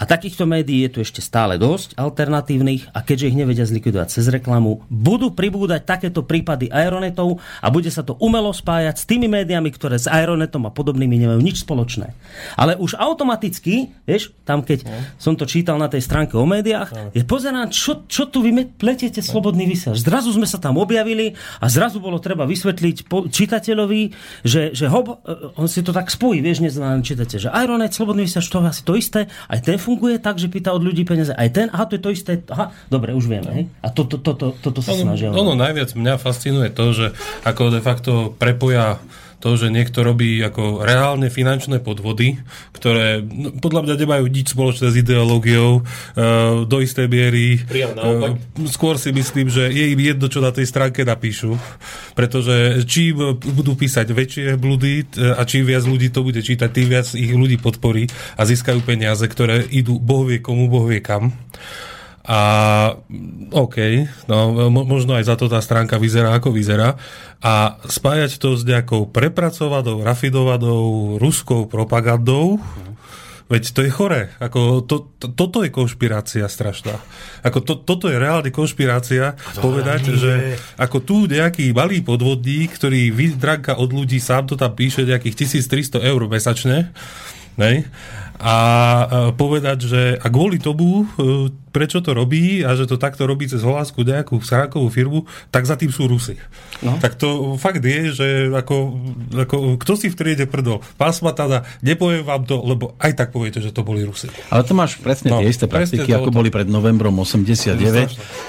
A takýchto médií je tu ešte stále dosť alternatívnych a keďže ich nevedia zlikvidovať cez reklamu, budú pribúdať takéto prípady aeronetov a bude sa to umelo spájať s tými médiami, ktoré s aeronetom a podobnými nemajú nič spoločné. Ale už automaticky, vieš, tam keď no. som to čítal na tej stránke o médiách, no. je pozerám, čo, čo tu vy pletiete slobodný vysielač. Zrazu sme sa tam objavili a zrazu bolo treba vysvetliť čitateľovi, že, že hob, e, on si to tak spojí, vieš, neznám čítate, že Aeronet, slobodný vysielač, to je asi to isté, aj ten funguje tak, že pýta od ľudí peniaze, aj ten, aha, to je to isté, aha, dobre, už vieme, hej? A toto to, to, to, to, to sa snažia.
Ono, ono najviac mňa fascinuje to, že ako de facto prepoja to, že niekto robí ako reálne finančné podvody, ktoré no, podľa mňa nemajú nič spoločné s ideológiou uh, do istej miery. Uh, skôr si myslím, že je im jedno, čo na tej stránke napíšu, pretože čím budú písať väčšie blúdy uh, a čím viac ľudí to bude čítať, tým viac ich ľudí podporí a získajú peniaze, ktoré idú boh vie komu, boh vie kam. A OK, no, možno aj za to tá stránka vyzerá ako vyzerá. A spájať to s nejakou prepracovanou, rafinovanou ruskou propagandou, Veď to je chore. Ako to, to, toto je konšpirácia strašná. Ako to, toto je reálne konšpirácia to povedať, že ako tu nejaký malý podvodník, ktorý vydranka od ľudí, sám to tam píše nejakých 1300 eur mesačne, nej? a povedať, že a kvôli tomu, e, prečo to robí a že to takto robí cez Holandsku nejakú srákovú firmu, tak za tým sú Rusy. No. Tak to fakt je, že ako, ako kto si v triede prdol? Pán Smatana, nepoviem vám to, lebo aj tak poviete, že to boli Rusy.
Ale to máš presne no, tie isté praktiky, ako to... boli pred novembrom 89.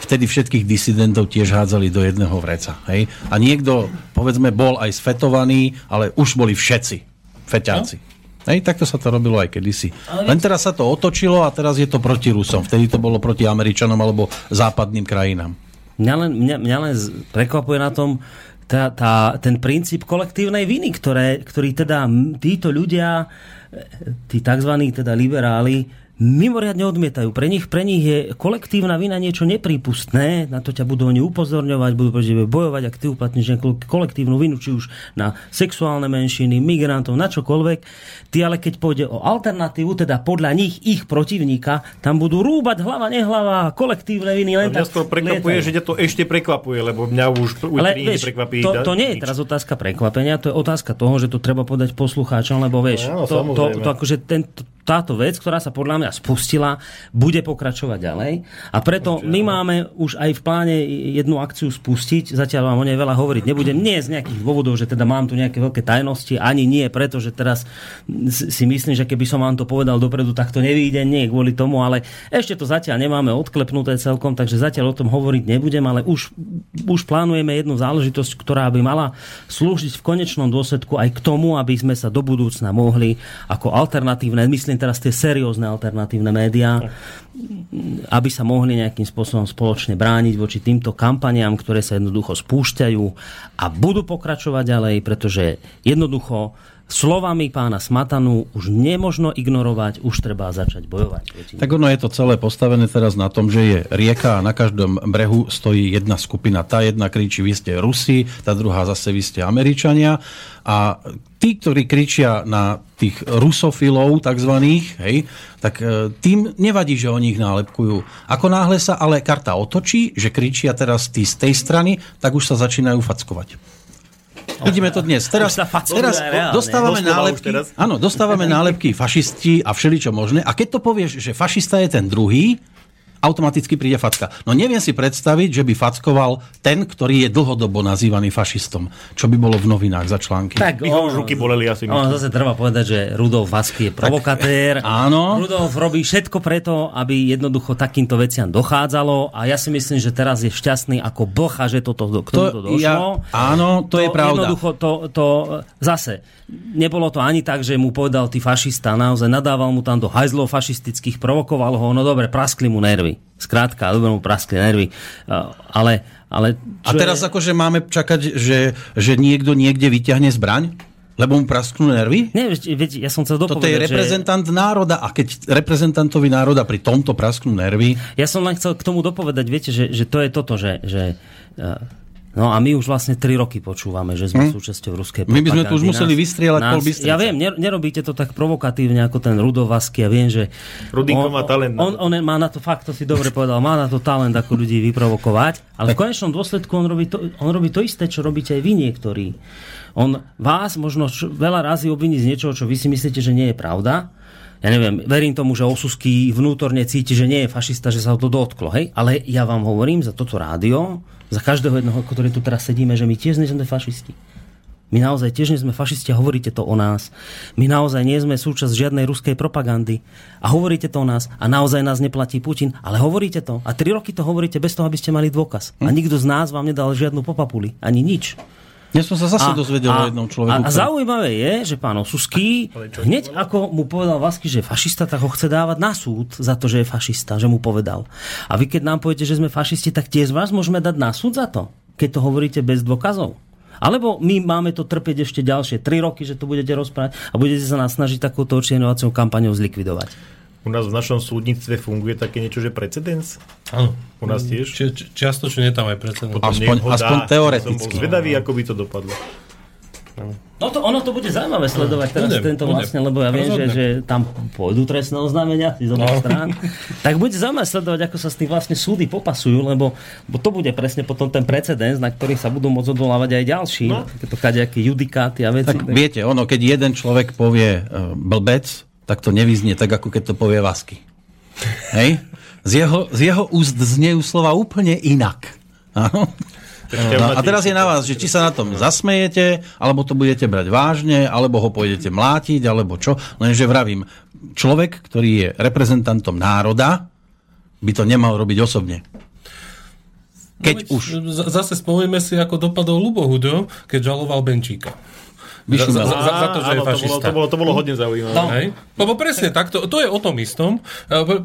Vtedy všetkých disidentov tiež hádzali do jedného vreca. Hej? A niekto, povedzme, bol aj sfetovaný, ale už boli všetci feťáci. No? Hej, takto sa to robilo aj kedysi. Ale len teraz sa to otočilo a teraz je to proti Rusom. Vtedy to bolo proti Američanom alebo západným krajinám.
Mňa len, mňa, mňa len prekvapuje na tom tá, tá, ten princíp kolektívnej viny, ktoré, ktorý teda títo ľudia, tí tzv. teda liberáli, mimoriadne odmietajú. Pre nich, pre nich je kolektívna vina niečo neprípustné, na to ťa budú oni upozorňovať, budú proti bojovať, ak ty uplatníš nejakú kolektívnu vinu, či už na sexuálne menšiny, migrantov, na čokoľvek. Ty ale keď pôjde o alternatívu, teda podľa nich, ich protivníka, tam budú rúbať hlava, nehlava, kolektívne viny. Len
mňa
to
prekvapuje, lietajú. že ťa to ešte prekvapuje, lebo mňa už
ale, vieš, prekvapí. To, to nie je teraz otázka prekvapenia, to je otázka toho, že to treba podať poslucháčom, lebo vieš, no, to, to, to, to, akože ten, táto vec, ktorá sa podľa mňa spustila, bude pokračovať ďalej. A preto my máme už aj v pláne jednu akciu spustiť. Zatiaľ vám o nej veľa hovoriť nebudem. Nie z nejakých dôvodov, že teda mám tu nejaké veľké tajnosti, ani nie preto, že teraz si myslím, že keby som vám to povedal dopredu, tak to nevíde, nie kvôli tomu, ale ešte to zatiaľ nemáme odklepnuté celkom, takže zatiaľ o tom hovoriť nebudem, ale už, už plánujeme jednu záležitosť, ktorá by mala slúžiť v konečnom dôsledku aj k tomu, aby sme sa do budúcna mohli ako alternatívne, myslím myslím teraz tie seriózne alternatívne médiá, aby sa mohli nejakým spôsobom spoločne brániť voči týmto kampaniám, ktoré sa jednoducho spúšťajú a budú pokračovať ďalej, pretože jednoducho slovami pána Smatanu už nemožno ignorovať, už treba začať bojovať.
Tak ono je to celé postavené teraz na tom, že je rieka a na každom brehu stojí jedna skupina. Tá jedna kričí, vy ste Rusi, tá druhá zase vy ste Američania a tí, ktorí kričia na tých rusofilov takzvaných, hej, tak e, tým nevadí, že oni ich nálepkujú. Ako náhle sa ale karta otočí, že kričia teraz tí z tej strany, tak už sa začínajú fackovať. Vidíme to dnes. Teraz, teraz dostávame nálepky, áno, dostávame <laughs> nálepky fašisti a všeličo možné. A keď to povieš, že fašista je ten druhý, automaticky príde facka. No neviem si predstaviť, že by fackoval ten, ktorý je dlhodobo nazývaný fašistom. Čo by bolo v novinách za články.
Tak on, už ruky boleli asi.
On zase treba povedať, že Rudolf Vasky je provokatér.
Tak, áno.
Rudolf robí všetko preto, aby jednoducho takýmto veciam dochádzalo a ja si myslím, že teraz je šťastný ako blcha, že toto k tomuto to, došlo.
Ja, áno, to, to je pravda.
Jednoducho to, to zase nebolo to ani tak, že mu povedal ty fašista, naozaj nadával mu tam do hajzlov fašistických, provokoval ho, no dobre, praskli mu nervy. Skrátka, dobre mu praskli nervy. Ale, ale
A teraz je... akože máme čakať, že, že niekto niekde vyťahne zbraň? Lebo mu prasknú nervy?
Nie, veď, ja som chcel dopovedať,
Toto je reprezentant že... národa a keď reprezentantovi národa pri tomto prasknú nervy...
Ja som len chcel k tomu dopovedať, viete, že, že to je toto, že, že No a my už vlastne 3 roky počúvame, že sme hm? súčasťou ruskej
propagandy. My by sme tu už museli vystrieľať nás, pol
Ja viem, nerobíte to tak provokatívne ako ten Rudovasky. Ja viem, že...
Rudinko má talent.
On, on, on má na to, fakt to si dobre povedal, má na to talent ako ľudí vyprovokovať, ale v konečnom dôsledku on robí, to, on robí to isté, čo robíte aj vy niektorí. On vás možno veľa razy obviní z niečoho, čo vy si myslíte, že nie je pravda, ja neviem, verím tomu, že Osusky vnútorne cíti, že nie je fašista, že sa ho to dotklo, hej? Ale ja vám hovorím za toto rádio, za každého jedného, ktorý tu teraz sedíme, že my tiež nie sme fašisti. My naozaj tiež nie sme fašisti a hovoríte to o nás. My naozaj nie sme súčasť žiadnej ruskej propagandy a hovoríte to o nás a naozaj nás neplatí Putin, ale hovoríte to a tri roky to hovoríte bez toho, aby ste mali dôkaz. A nikto z nás vám nedal žiadnu popapuli, ani nič.
Dnes som sa zase a, dozvedel a, o jednom človeku.
A, a zaujímavé je, že pán Osusky, hneď ako mu povedal Vasky, že je fašista, tak ho chce dávať na súd za to, že je fašista, že mu povedal. A vy keď nám poviete, že sme fašisti, tak tiež vás môžeme dať na súd za to, keď to hovoríte bez dôkazov. Alebo my máme to trpieť ešte ďalšie 3 roky, že to budete rozprávať a budete sa nás snažiť takúto očierňovacou kampaňou zlikvidovať.
U nás v našom súdnictve funguje také niečo, že precedens?
Áno.
U nás tiež?
Či, či, čiastočne je tam aj precedens.
Aspoň, aspoň teoreticky.
Som bol zvedavý, ako by to dopadlo.
No to, ono to bude zaujímavé sledovať teraz budem, tento budem. vlastne, lebo ja viem, že, že tam pôjdu trestné oznámenia z oboch no. strán. tak bude zaujímavé sledovať, ako sa s tým vlastne súdy popasujú, lebo, lebo to bude presne potom ten precedens, na ktorý sa budú môcť odvolávať aj ďalší. No. To kadejaké judikáty a veci.
Tak, tak viete, ono, keď jeden človek povie uh, blbec, tak to nevyznie tak, ako keď to povie Vasky. Hej? Z jeho, z jeho úst znejú slova úplne inak. Áno? No, a teraz je na vás, že či sa na tom zasmejete, alebo to budete brať vážne, alebo ho pôjdete mlátiť, alebo čo. Lenže vravím, človek, ktorý je reprezentantom národa, by to nemal robiť osobne. Keď no, už.
Zase spomíme si, ako dopadol Lubohudo, keď žaloval Benčíka. Za, za, za, za to, že áno, je fašista.
To bolo, to, bolo, to bolo hodne zaujímavé. No.
Hej? Lebo presne tak, to, to je o tom istom,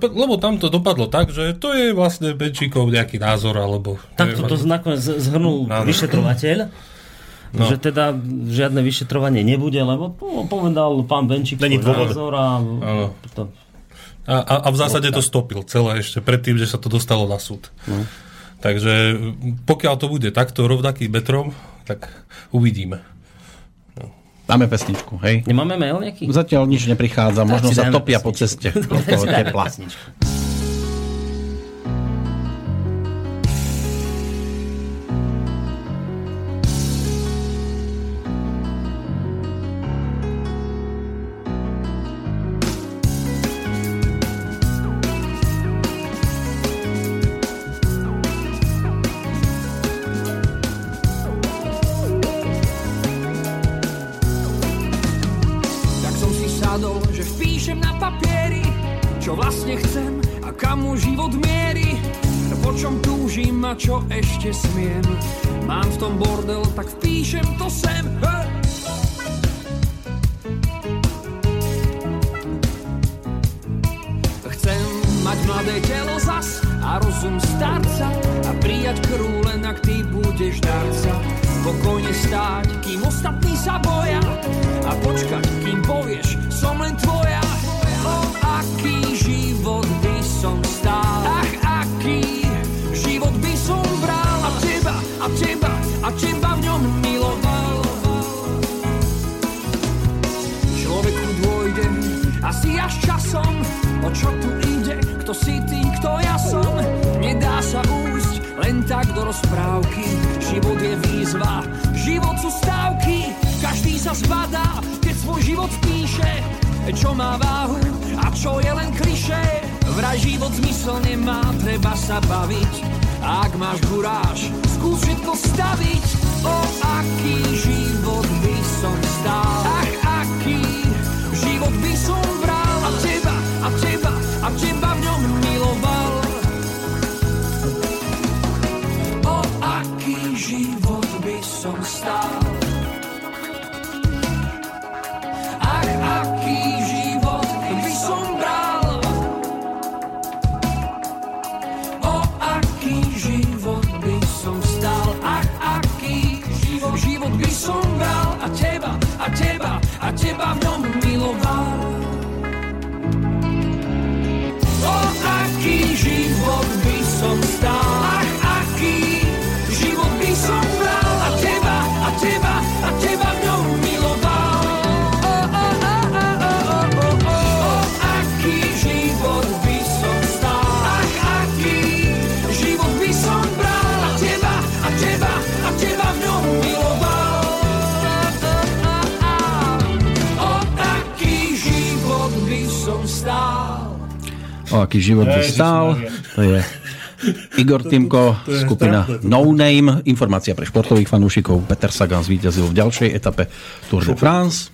lebo tam to dopadlo tak, že to je vlastne Benčíkov nejaký názor, alebo...
Tak to, to nakoniec zhrnul no, vyšetrovateľ. No. že teda žiadne vyšetrovanie nebude, lebo povedal pán Benčík
Není dôvod. názor
a, to... a, a, a v zásade to stopil celé ešte predtým, že sa to dostalo na súd. No. Takže pokiaľ to bude takto rovnakým metrom, tak uvidíme.
Dáme pesničku, hej?
Nemáme mail nejaký?
Zatiaľ nič neprichádza, možno sa topia pesničku. po ceste <laughs> toho tepla. Pesničku.
Čo má váhu a čo je len kliše. Vraj život zmysel nemá, treba sa baviť. Ak máš guráž, skús všetko staviť. O aký život by som stál, ach aký život by som bral. A teba, a teba, a teba v ňom miloval. O aký život by som stál. Teba v ňom miloval. O aký život O aký život by stál.
To je Igor Timko, skupina No Name. Informácia pre športových fanúšikov. Peter Sagan zvíťazil v ďalšej etape Tour de France.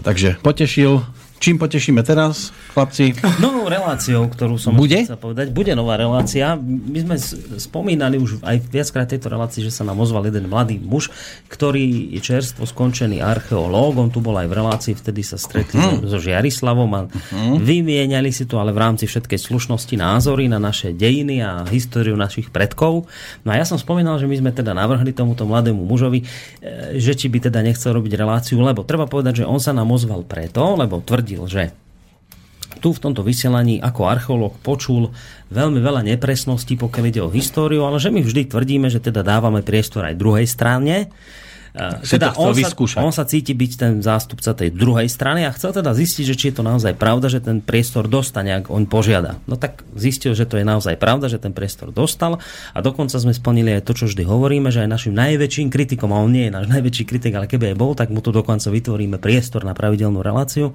Takže potešil. Čím potešíme teraz, chlapci?
Novou reláciou, ktorú som
Bude?
chcel povedať. Bude nová relácia. My sme spomínali už aj viackrát tejto relácii, že sa nám ozval jeden mladý muž, ktorý je čerstvo skončený archeológ. On tu bol aj v relácii, vtedy sa stretli
Mhm.
so Žiarislavom a vymieniali si tu ale v rámci všetkej slušnosti názory na naše dejiny a históriu našich predkov. No a ja som spomínal, že my sme teda navrhli tomuto mladému mužovi, e, že či by teda nechcel robiť reláciu, lebo treba povedať, že on sa nám ozval preto, lebo tvrdil, že tu v tomto vysielaní ako archeológ počul veľmi veľa nepresností, pokiaľ ide o históriu, ale že my vždy tvrdíme, že teda dávame priestor aj druhej strane.
Chcel
on, sa,
vyskúšať.
on sa cíti byť ten zástupca tej druhej strany a chcel teda zistiť, že či je to naozaj pravda, že ten priestor dostane, ak on požiada. No tak zistil, že to je naozaj pravda, že ten priestor dostal a dokonca sme splnili aj to, čo vždy hovoríme, že aj našim najväčším kritikom, a on nie je náš <laughs> najväčší kritik, ale keby aj bol, tak mu tu dokonca vytvoríme priestor na pravidelnú reláciu.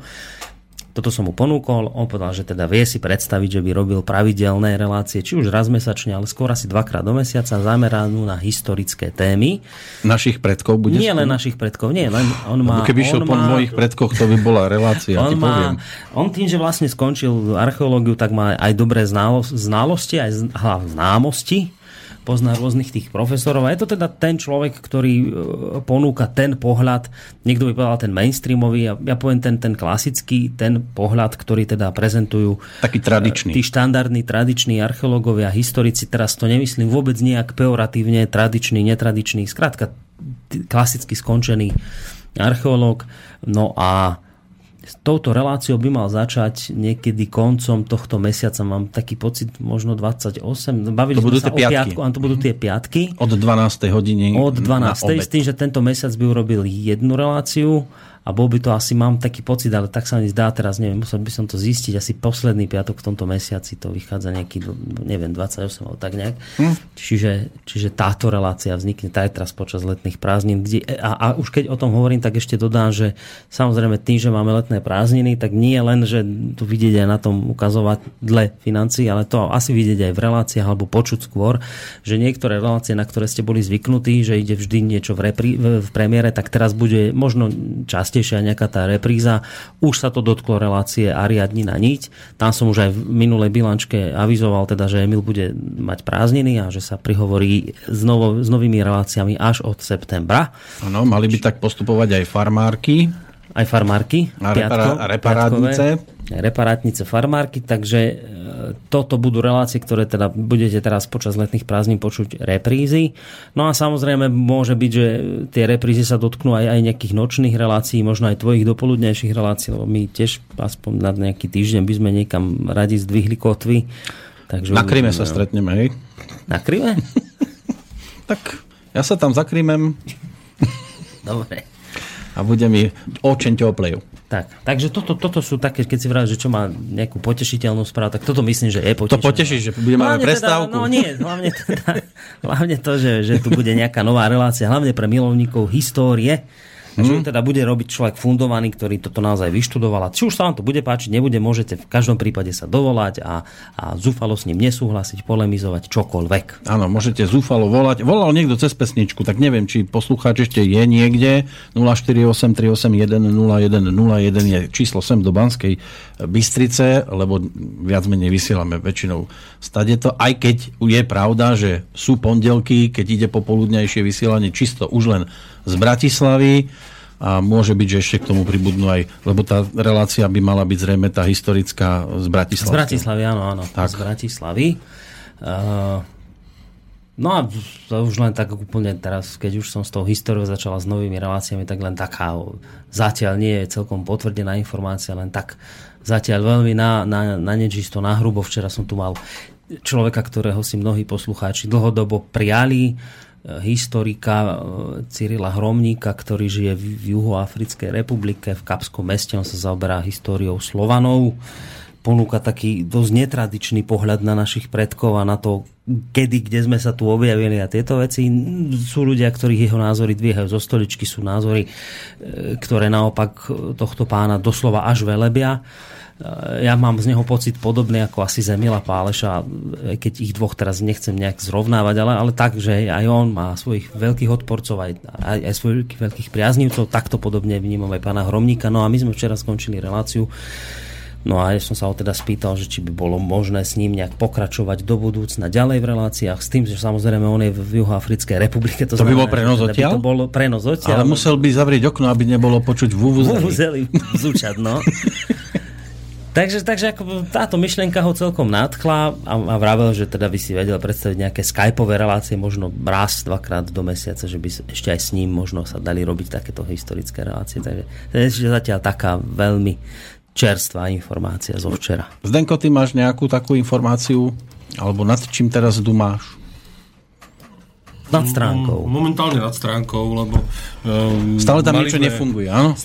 Toto som mu ponúkol, on povedal, že teda vie si predstaviť, že by robil pravidelné relácie, či už raz mesačne, ale skôr asi dvakrát do mesiaca, zameranú na historické témy.
Našich predkov bude
Nie len
skúmať?
našich predkov, nie, len on má...
Keby
on
šiel po
má,
mojich predkoch, to by bola relácia, <laughs>
on,
ti poviem.
má, on tým, že vlastne skončil archeológiu, tak má aj dobré znalo, znalosti, aj známosti pozná rôznych tých profesorov a je to teda ten človek, ktorý e, ponúka ten pohľad, niekto by povedal ten mainstreamový, ja, ja poviem ten, ten klasický, ten pohľad, ktorý teda prezentujú
Taký tradičný.
tí štandardní, tradiční archeológovia, historici, teraz to nemyslím vôbec nejak peoratívne, tradičný, netradičný, skrátka t- klasicky skončený archeológ. No a s touto reláciou by mal začať niekedy koncom tohto mesiaca. Mám taký pocit, možno 28. Bavili
To budú
sme sa
tie
o piatku, áno, to budú tie piatky.
Od 12. hodiny
Od
na
12.
obed.
S tým, že tento mesiac by urobil jednu reláciu a bol by to asi, mám taký pocit, ale tak sa mi zdá teraz, neviem, musel by som to zistiť, asi posledný piatok v tomto mesiaci to vychádza nejaký, neviem, 28 alebo tak nejak. Hm. Čiže, čiže táto relácia vznikne aj teraz počas letných prázdnin. Kde, a, a už keď o tom hovorím, tak ešte dodám, že samozrejme tým, že máme letné prázdniny, tak nie len, že tu vidieť aj na tom ukazovať dle financií, ale to asi vidieť aj v reláciách alebo počuť skôr, že niektoré relácie, na ktoré ste boli zvyknutí, že ide vždy niečo v, repri, v, v premiére, tak teraz bude možno časť častejšia nejaká tá repríza. Už sa to dotklo relácie Ariadni na niť. Tam som už aj v minulej bilančke avizoval teda, že Emil bude mať prázdniny a že sa prihovorí s, novo, s novými reláciami až od septembra.
Áno, mali by tak postupovať aj farmárky.
Aj farmárky.
A repara- reparátnice.
Reparátnice, farmárky, takže e, toto budú relácie, ktoré teda budete teraz počas letných prázdnin počuť reprízy. No a samozrejme môže byť, že tie reprízy sa dotknú aj, aj nejakých nočných relácií, možno aj tvojich dopoludnejších relácií, lebo my tiež aspoň na nejaký týždeň by sme niekam radi zdvihli kotvy.
Takže na Kryme sa stretneme, hej?
Na Kryme? <laughs>
tak ja sa tam zakrímem. <laughs>
Dobre.
A bude mi očeň teplej.
Tak, takže toto, toto sú také, keď si vrát, že čo má nejakú potešiteľnú správu, tak toto myslím, že je potešiteľné.
To poteší, že budeme mať prestávku.
Teda, no nie, hlavne, teda, <laughs> hlavne to, že, že tu bude nejaká nová relácia, hlavne pre milovníkov histórie Mm. Že teda bude robiť človek fundovaný, ktorý toto naozaj vyštudoval. A či už sa vám to bude páčiť, nebude, môžete v každom prípade sa dovolať a, a zúfalo s ním nesúhlasiť, polemizovať čokoľvek.
Áno, môžete zúfalo volať. Volal niekto cez pesničku, tak neviem, či poslucháč ešte je niekde. 0483810101 je číslo sem do Banskej Bystrice, lebo viac menej vysielame väčšinou stade to, aj keď je pravda, že sú pondelky, keď ide popoludnejšie vysielanie čisto už len z Bratislavy a môže byť, že ešte k tomu pribudnú aj, lebo tá relácia by mala byť zrejme tá historická z Bratislavy.
Z Bratislavy, áno, áno. Tak. Z Bratislavy. Uh, no a to už len tak úplne teraz, keď už som s tou históriou začala s novými reláciami, tak len taká zatiaľ nie je celkom potvrdená informácia, len tak zatiaľ veľmi na, na, na nečisto, na hrubo. Včera som tu mal človeka, ktorého si mnohí poslucháči dlhodobo prijali historika e, Cyrila Hromníka, ktorý žije v Juhoafrickej republike, v Kapskom meste. On sa zaoberá históriou Slovanov. Ponúka taký dosť netradičný pohľad na našich predkov a na to, kedy, kde sme sa tu objavili a tieto veci. Sú ľudia, ktorých jeho názory dvíhajú zo stoličky, sú názory, e, ktoré naopak tohto pána doslova až velebia ja mám z neho pocit podobný ako asi Zemila Páleša, keď ich dvoch teraz nechcem nejak zrovnávať, ale, ale tak, že aj on má svojich veľkých odporcov, aj, aj, aj svojich veľkých priaznivcov, takto podobne vnímam aj pána Hromníka. No a my sme včera skončili reláciu No a ja som sa ho teda spýtal, že či by bolo možné s ním nejak pokračovať do budúcna ďalej v reláciách, s tým, že samozrejme on je v Juhoafrickej republike.
To, to znamená, by bol prenos odtiaľ?
To bol prenos odtiaľ.
Ale musel by zavrieť okno, aby nebolo počuť vuvuzeli.
Vuvuzeli zúčať, no. <laughs> Takže, takže ako táto myšlienka ho celkom nadchla a, a vravel, že teda by si vedel predstaviť nejaké skypové relácie, možno raz, dvakrát do mesiaca, že by ešte aj s ním možno sa dali robiť takéto historické relácie. Takže to je zatiaľ taká veľmi čerstvá informácia zo včera.
Zdenko, ty máš nejakú takú informáciu, alebo nad čím teraz dumáš?
Nad stránkou.
Momentálne nad stránkou, lebo... Um,
Stále tam niečo sme... nefunguje, áno?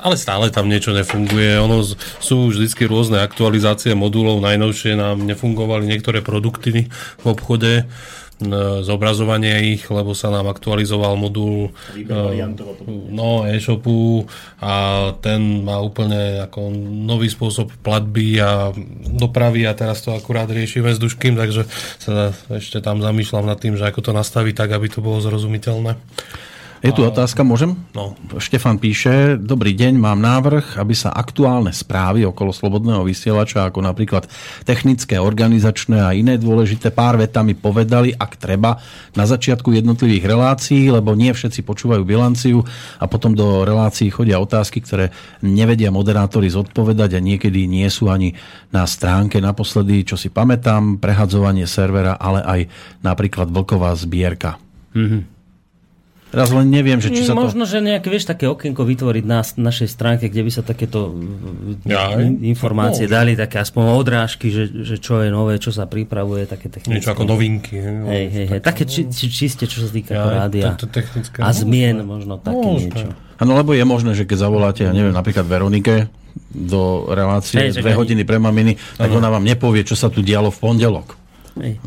ale stále tam niečo nefunguje. Ono sú vždy rôzne aktualizácie modulov, najnovšie nám nefungovali niektoré produkty v obchode, zobrazovanie ich, lebo sa nám aktualizoval modul no, e-shopu a ten má úplne ako nový spôsob platby a dopravy a teraz to akurát riešime s Duškým, takže sa ešte tam zamýšľam nad tým, že ako to nastaviť tak, aby to bolo zrozumiteľné.
Je tu otázka, môžem? No. Štefan píše, dobrý deň, mám návrh, aby sa aktuálne správy okolo slobodného vysielača, ako napríklad technické, organizačné a iné dôležité, pár vetami povedali, ak treba, na začiatku jednotlivých relácií, lebo nie všetci počúvajú bilanciu a potom do relácií chodia otázky, ktoré nevedia moderátori zodpovedať a niekedy nie sú ani na stránke. Naposledy, čo si pamätám, prehadzovanie servera, ale aj napríklad vlková zbierka. Mm-hmm. Teraz len neviem, že či sa
Možno, to... že nejaké, vieš, také okienko vytvoriť na našej stránke, kde by sa takéto ja, informácie no, dali, také aspoň odrážky, že, že čo je nové, čo sa pripravuje, také technické.
Niečo ako novinky.
Hej, hej, hej. Také či, či, čiste, čo sa týka ja, rádia. A zmien možno také niečo.
Áno, lebo je možné, že keď zavoláte, ja neviem, napríklad Veronike do relácie hej, dve hodiny pre maminy, tak ona vám nepovie, čo sa tu dialo v pondelok.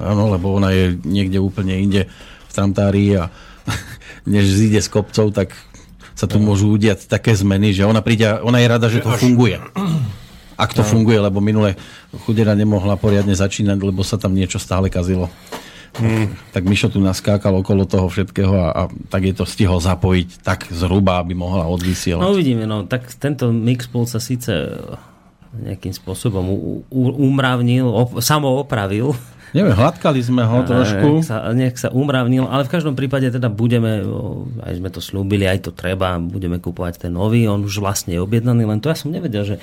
Áno, lebo ona je niekde úplne inde v Tramtári a než zíde z kopcov, tak sa tu môžu udiať také zmeny, že ona príde, ona je rada, že to funguje. <clears throat> Ak to funguje, lebo minule chudera nemohla poriadne začínať, lebo sa tam niečo stále kazilo. Tak, tak Mišo tu naskákal okolo toho všetkého a, a tak je to stihol zapojiť tak zhruba, aby mohla odvysielať.
No uvidíme, no. Tak tento Mixpool sa síce nejakým spôsobom umravnil, op, samoopravil,
Neviem, hladkali sme ho trošku.
Nech sa, nech sa umravnil, ale v každom prípade teda budeme, aj sme to slúbili, aj to treba, budeme kupovať ten nový, on už vlastne je objednaný, len to ja som nevedel, že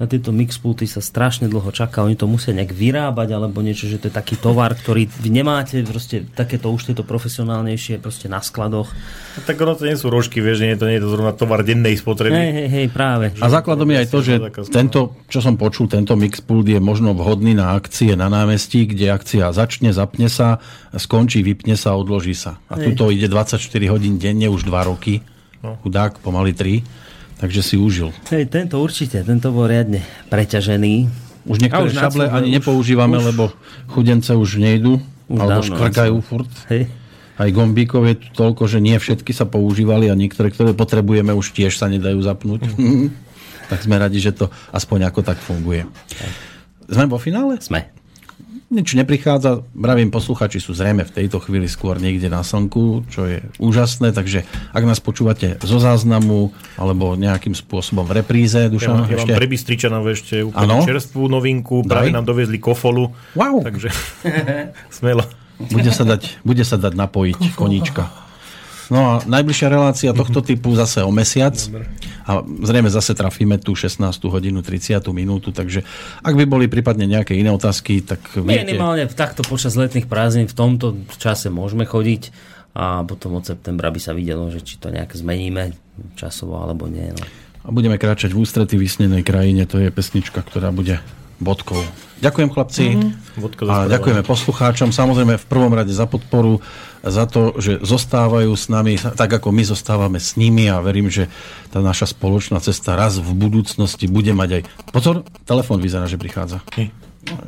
na tieto mixpulty sa strašne dlho čaká, oni to musia nejak vyrábať alebo niečo, že to je taký tovar, ktorý vy nemáte, proste takéto už tieto profesionálnejšie proste na skladoch.
Tak ono to nie sú rožky, vieš, nie, to nie je to zrovna tovar dennej spotreby.
Hej, hej, hej, práve.
A základom je aj to, že tento, čo som počul, tento mixpult je možno vhodný na akcie na námestí, kde akcia začne, zapne sa, skončí, vypne sa, odloží sa. A tuto ide 24 hodín denne už 2 roky. Chudák, pomaly 3 takže si užil.
Hej, tento určite, tento bol riadne preťažený.
Už niektoré už šable ani už, nepoužívame, už, lebo chudence už nejdu, už alebo škvrkajú furt. Hej. Aj gombíkov je toľko, že nie všetky sa používali a niektoré, ktoré potrebujeme, už tiež sa nedajú zapnúť. Mm. <laughs> tak sme radi, že to aspoň ako tak funguje. Sme vo finále?
Sme
nič neprichádza. Bravím, posluchači sú zrejme v tejto chvíli skôr niekde na slnku, čo je úžasné, takže ak nás počúvate zo záznamu alebo nejakým spôsobom v repríze, Dušan,
ja, ja ešte... mám pre Bystričanov ešte úplne ano? čerstvú novinku, práve nám dovezli kofolu,
wow.
takže <laughs> smelo.
Bude sa dať, bude sa dať napojiť koníčka. No a najbližšia relácia tohto typu zase o mesiac. A zrejme zase trafíme tú 16. hodinu 30. minútu, takže ak by boli prípadne nejaké iné otázky, tak
viete... Minimálne takto počas letných prázdnin v tomto čase môžeme chodiť a potom od septembra by sa videlo, že či to nejak zmeníme časovo alebo nie. No.
A budeme kráčať v ústrety vysnenej krajine, to je pesnička, ktorá bude bodkou. Ďakujem chlapci mm-hmm. a ďakujeme poslucháčom. Samozrejme v prvom rade za podporu za to, že zostávajú s nami, tak ako my zostávame s nimi a verím, že tá naša spoločná cesta raz v budúcnosti bude mať aj... Pozor, telefon vyzerá, že prichádza. Hm.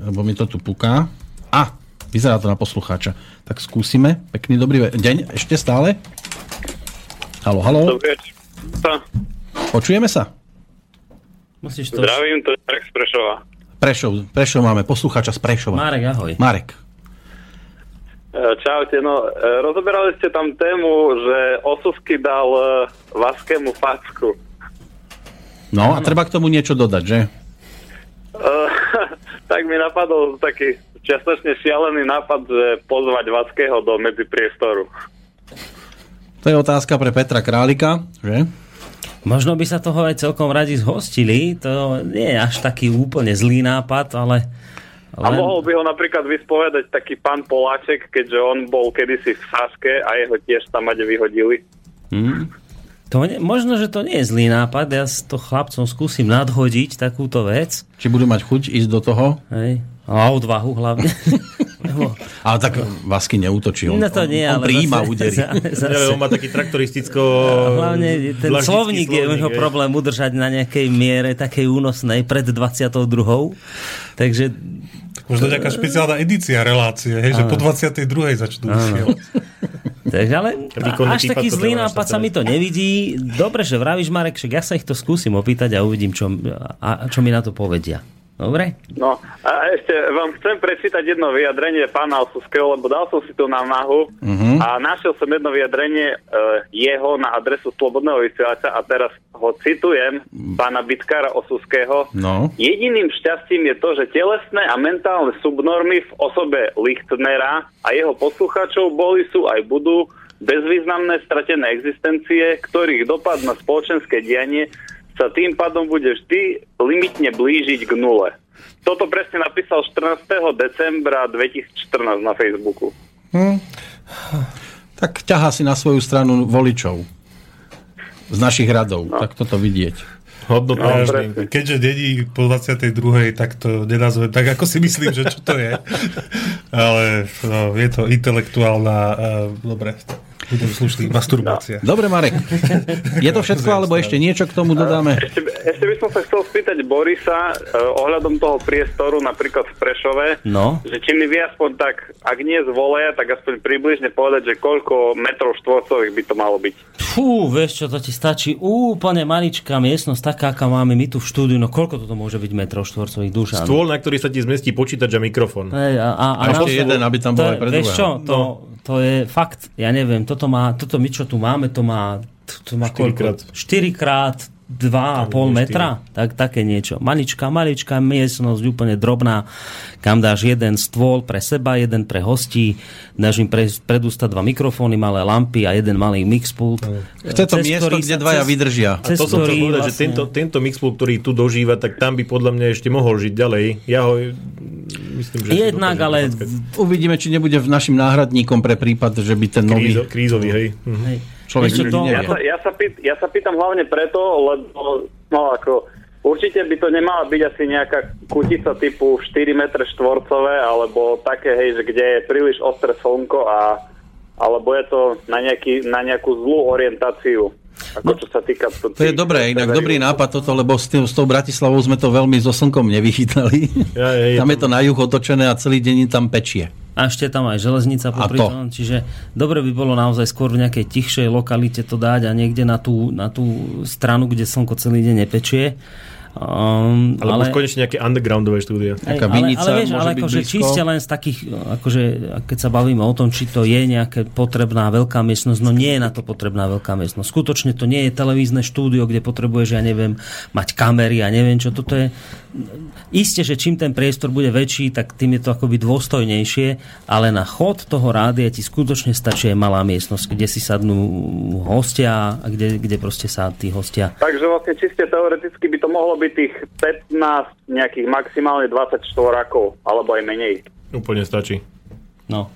Lebo mi to tu puká. A, vyzerá to na poslucháča. Tak skúsime. Pekný dobrý deň, ešte stále. Halo, halo.
Dobrý
Počujeme sa?
Musíš to... Zdravím, to je Marek z Prešova.
Prešov, Prešov máme poslucháča z Prešova.
Marek, ahoj.
Marek.
E, čaute, no e, rozoberali ste tam tému, že Osusky dal e, Vaskému facku.
No a treba k tomu niečo dodať, že?
Uh, <laughs> tak mi napadol taký čiastočne šialený nápad, že pozvať Vaského do medzipriestoru.
To je otázka pre Petra Králika, že?
Možno by sa toho aj celkom radi zhostili, to nie je až taký úplne zlý nápad, ale
len... A mohol by ho napríklad vyspovedať taký pán Poláček, keďže on bol kedysi v Saske a jeho tiež tam ade vyhodili.
Hmm. To ne, možno, že to nie je zlý nápad, ja s to chlapcom skúsim nadhodiť takúto vec.
Či budú mať chuť ísť do toho?
Hej. A odvahu hlavne. <laughs>
ale tak Vasky neútočí, on,
no to nie,
on, on príjima údery.
on má taký traktoristicko...
hlavne ten slovník je jeho problém udržať na nejakej miere takej únosnej pred 22. Takže...
Tak možno nejaká špeciálna edícia relácie, hej, že po 22. začnú vysielať.
Takže ale až taký zlý nápad sa mi to nevidí. Dobre, že vravíš, Marek, však ja sa ich to skúsim opýtať a uvidím, čo, a, čo mi na to povedia. Dobre?
No a ešte vám chcem prečítať jedno vyjadrenie pána Osuského, lebo dal som si to na náhu uh-huh. a našiel som jedno vyjadrenie uh, jeho na adresu Slobodného vysielača a teraz ho citujem, pána Bitkára Osuského.
No.
Jediným šťastím je to, že telesné a mentálne subnormy v osobe Lichtnera a jeho poslucháčov boli, sú aj budú bezvýznamné stratené existencie, ktorých dopad na spoločenské dianie sa tým pádom bude vždy limitne blížiť k nule. Toto presne napísal 14. decembra 2014 na Facebooku. Hm.
Tak ťahá si na svoju stranu voličov z našich radov. No. Tak toto vidieť.
Hodnotná no, Keďže dedí po 22. tak to nenazvem tak, ako si myslím, že čo to je. <laughs> Ale no, je to intelektuálna... Uh, dobre. Budem slušný, masturbácia.
Dobre, Marek. Je to všetko, alebo ešte niečo k tomu dodáme?
Ešte, ešte by som sa chcel spýtať Borisa uh, ohľadom toho priestoru, napríklad v Prešove,
No.
že či mi vie aspoň tak, ak nie z voleja, tak aspoň približne povedať, že koľko metrov štvorcových by to malo byť.
Fú, vieš čo, to ti stačí úplne maličká miestnosť, taká, aká máme my tu v štúdiu, no koľko toto môže byť metrov štvorcových duša?
Stôl, na ktorý sa ti zmestí počítač a mikrofón.
Hej, a, a,
A ešte jeden, aby tam bol aj pre
Vieš čo, to, to je fakt, ja neviem, toto má, toto my čo tu máme, to má, to má
Štyrikrát.
koľko? 4 krát 2,5 metra, tak také niečo. Maličká, maličká miestnosť, úplne drobná, kam dáš jeden stôl pre seba, jeden pre hostí, dáš im pre, pred ústa dva mikrofóny, malé lampy a jeden malý mixpult.
Chce to miesto,
ktorý
kde dvaja
cez-
vydržia.
A
cez
to som chcel
ktorý
povedať, že
vlastne-
tento, tento mixpool, ktorý tu dožíva, tak tam by podľa mňa ešte mohol žiť ďalej. Ja ho myslím, že...
Jednak, ale.
Uvidíme, či nebude v našim náhradníkom pre prípad, že by ten nový
Krízo, krízový, hej. Mhm.
hej.
Človek
to-
nevie.
Ja sa, ja, sa pýt, ja sa pýtam hlavne preto, lebo no ako, určite by to nemala byť asi nejaká kutica typu 4 m štvorcové, alebo také, hej, že kde je príliš ostré slnko a alebo je to na, nejaký, na nejakú zlú orientáciu. Ako čo sa týka...
To je dobré, inak dobrý nápad toto, lebo s, tým, s tou Bratislavou sme to veľmi so slnkom nevychytali.
Ja, ja, ja,
tam je to na juh otočené a celý deň tam pečie.
A ešte tam aj železnica
A
popri
to.
tom, čiže dobre by bolo naozaj skôr v nejakej tichšej lokalite to dať a niekde na tú, na tú stranu, kde slnko celý deň nepečie. Um,
Alebo
ale,
konečne nejaké undergroundové štúdia.
Hej,
Taká
ale,
vinica
ale vieš,
môže
ale
byť
akože čiste len z takých, akože, keď sa bavíme o tom, či to je nejaká potrebná veľká miestnosť, no nie je na to potrebná veľká miestnosť. Skutočne to nie je televízne štúdio, kde potrebuješ, ja neviem, mať kamery a neviem čo. Toto je... Isté, že čím ten priestor bude väčší, tak tým je to akoby dôstojnejšie, ale na chod toho rádia ti skutočne stačí aj malá miestnosť, kde si sadnú hostia a kde, kde proste sa tí hostia
Takže vlastne čiste teoreticky by to mohlo byť tých 15, nejakých maximálne 24 rokov, alebo aj menej.
Úplne stačí.
No.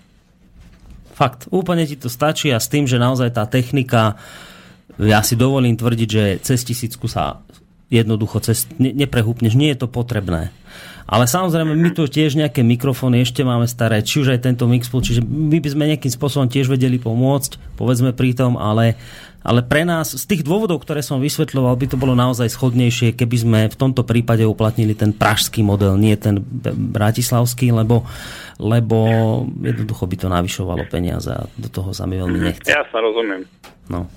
Fakt, úplne ti to stačí a s tým, že naozaj tá technika, ja si dovolím tvrdiť, že cez tisícku sa jednoducho cez, ne, neprehúpneš, nie je to potrebné. Ale samozrejme, my tu tiež nejaké mikrofóny ešte máme staré, či už aj tento Mixpool, čiže my by sme nejakým spôsobom tiež vedeli pomôcť, povedzme pri tom, ale, ale pre nás, z tých dôvodov, ktoré som vysvetľoval, by to bolo naozaj schodnejšie, keby sme v tomto prípade uplatnili ten pražský model, nie ten bratislavský, lebo, lebo jednoducho by to navyšovalo peniaze a do toho sa mi veľmi nechce.
Ja sa rozumiem.
No.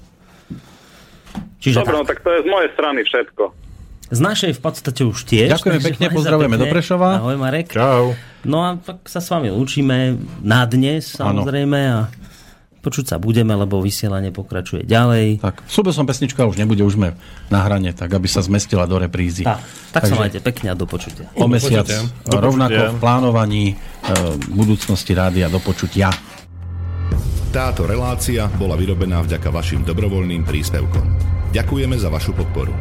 Čiže
Dobre, no
tak.
tak to je z mojej strany všetko.
Z našej v podstate už tiež.
Ďakujeme pekne, <laughs>
sa
pozdravujeme
pekne.
do Prešova.
Ahoj Marek.
Čau.
No a tak sa s vami lúčime na dnes samozrejme a počuť sa budeme, lebo vysielanie pokračuje ďalej.
Tak, slúbil som pesnička už nebude, už sme na hrane, tak aby sa zmestila do reprízy.
Tak, tak sa
Takže-
majte pekne a do počutia.
O mesiac,
počutia.
Do
rovnako v plánovaní e, budúcnosti rádia do počutia.
Táto relácia bola vyrobená vďaka vašim dobrovoľným príspevkom. Ďakujeme za vašu podporu.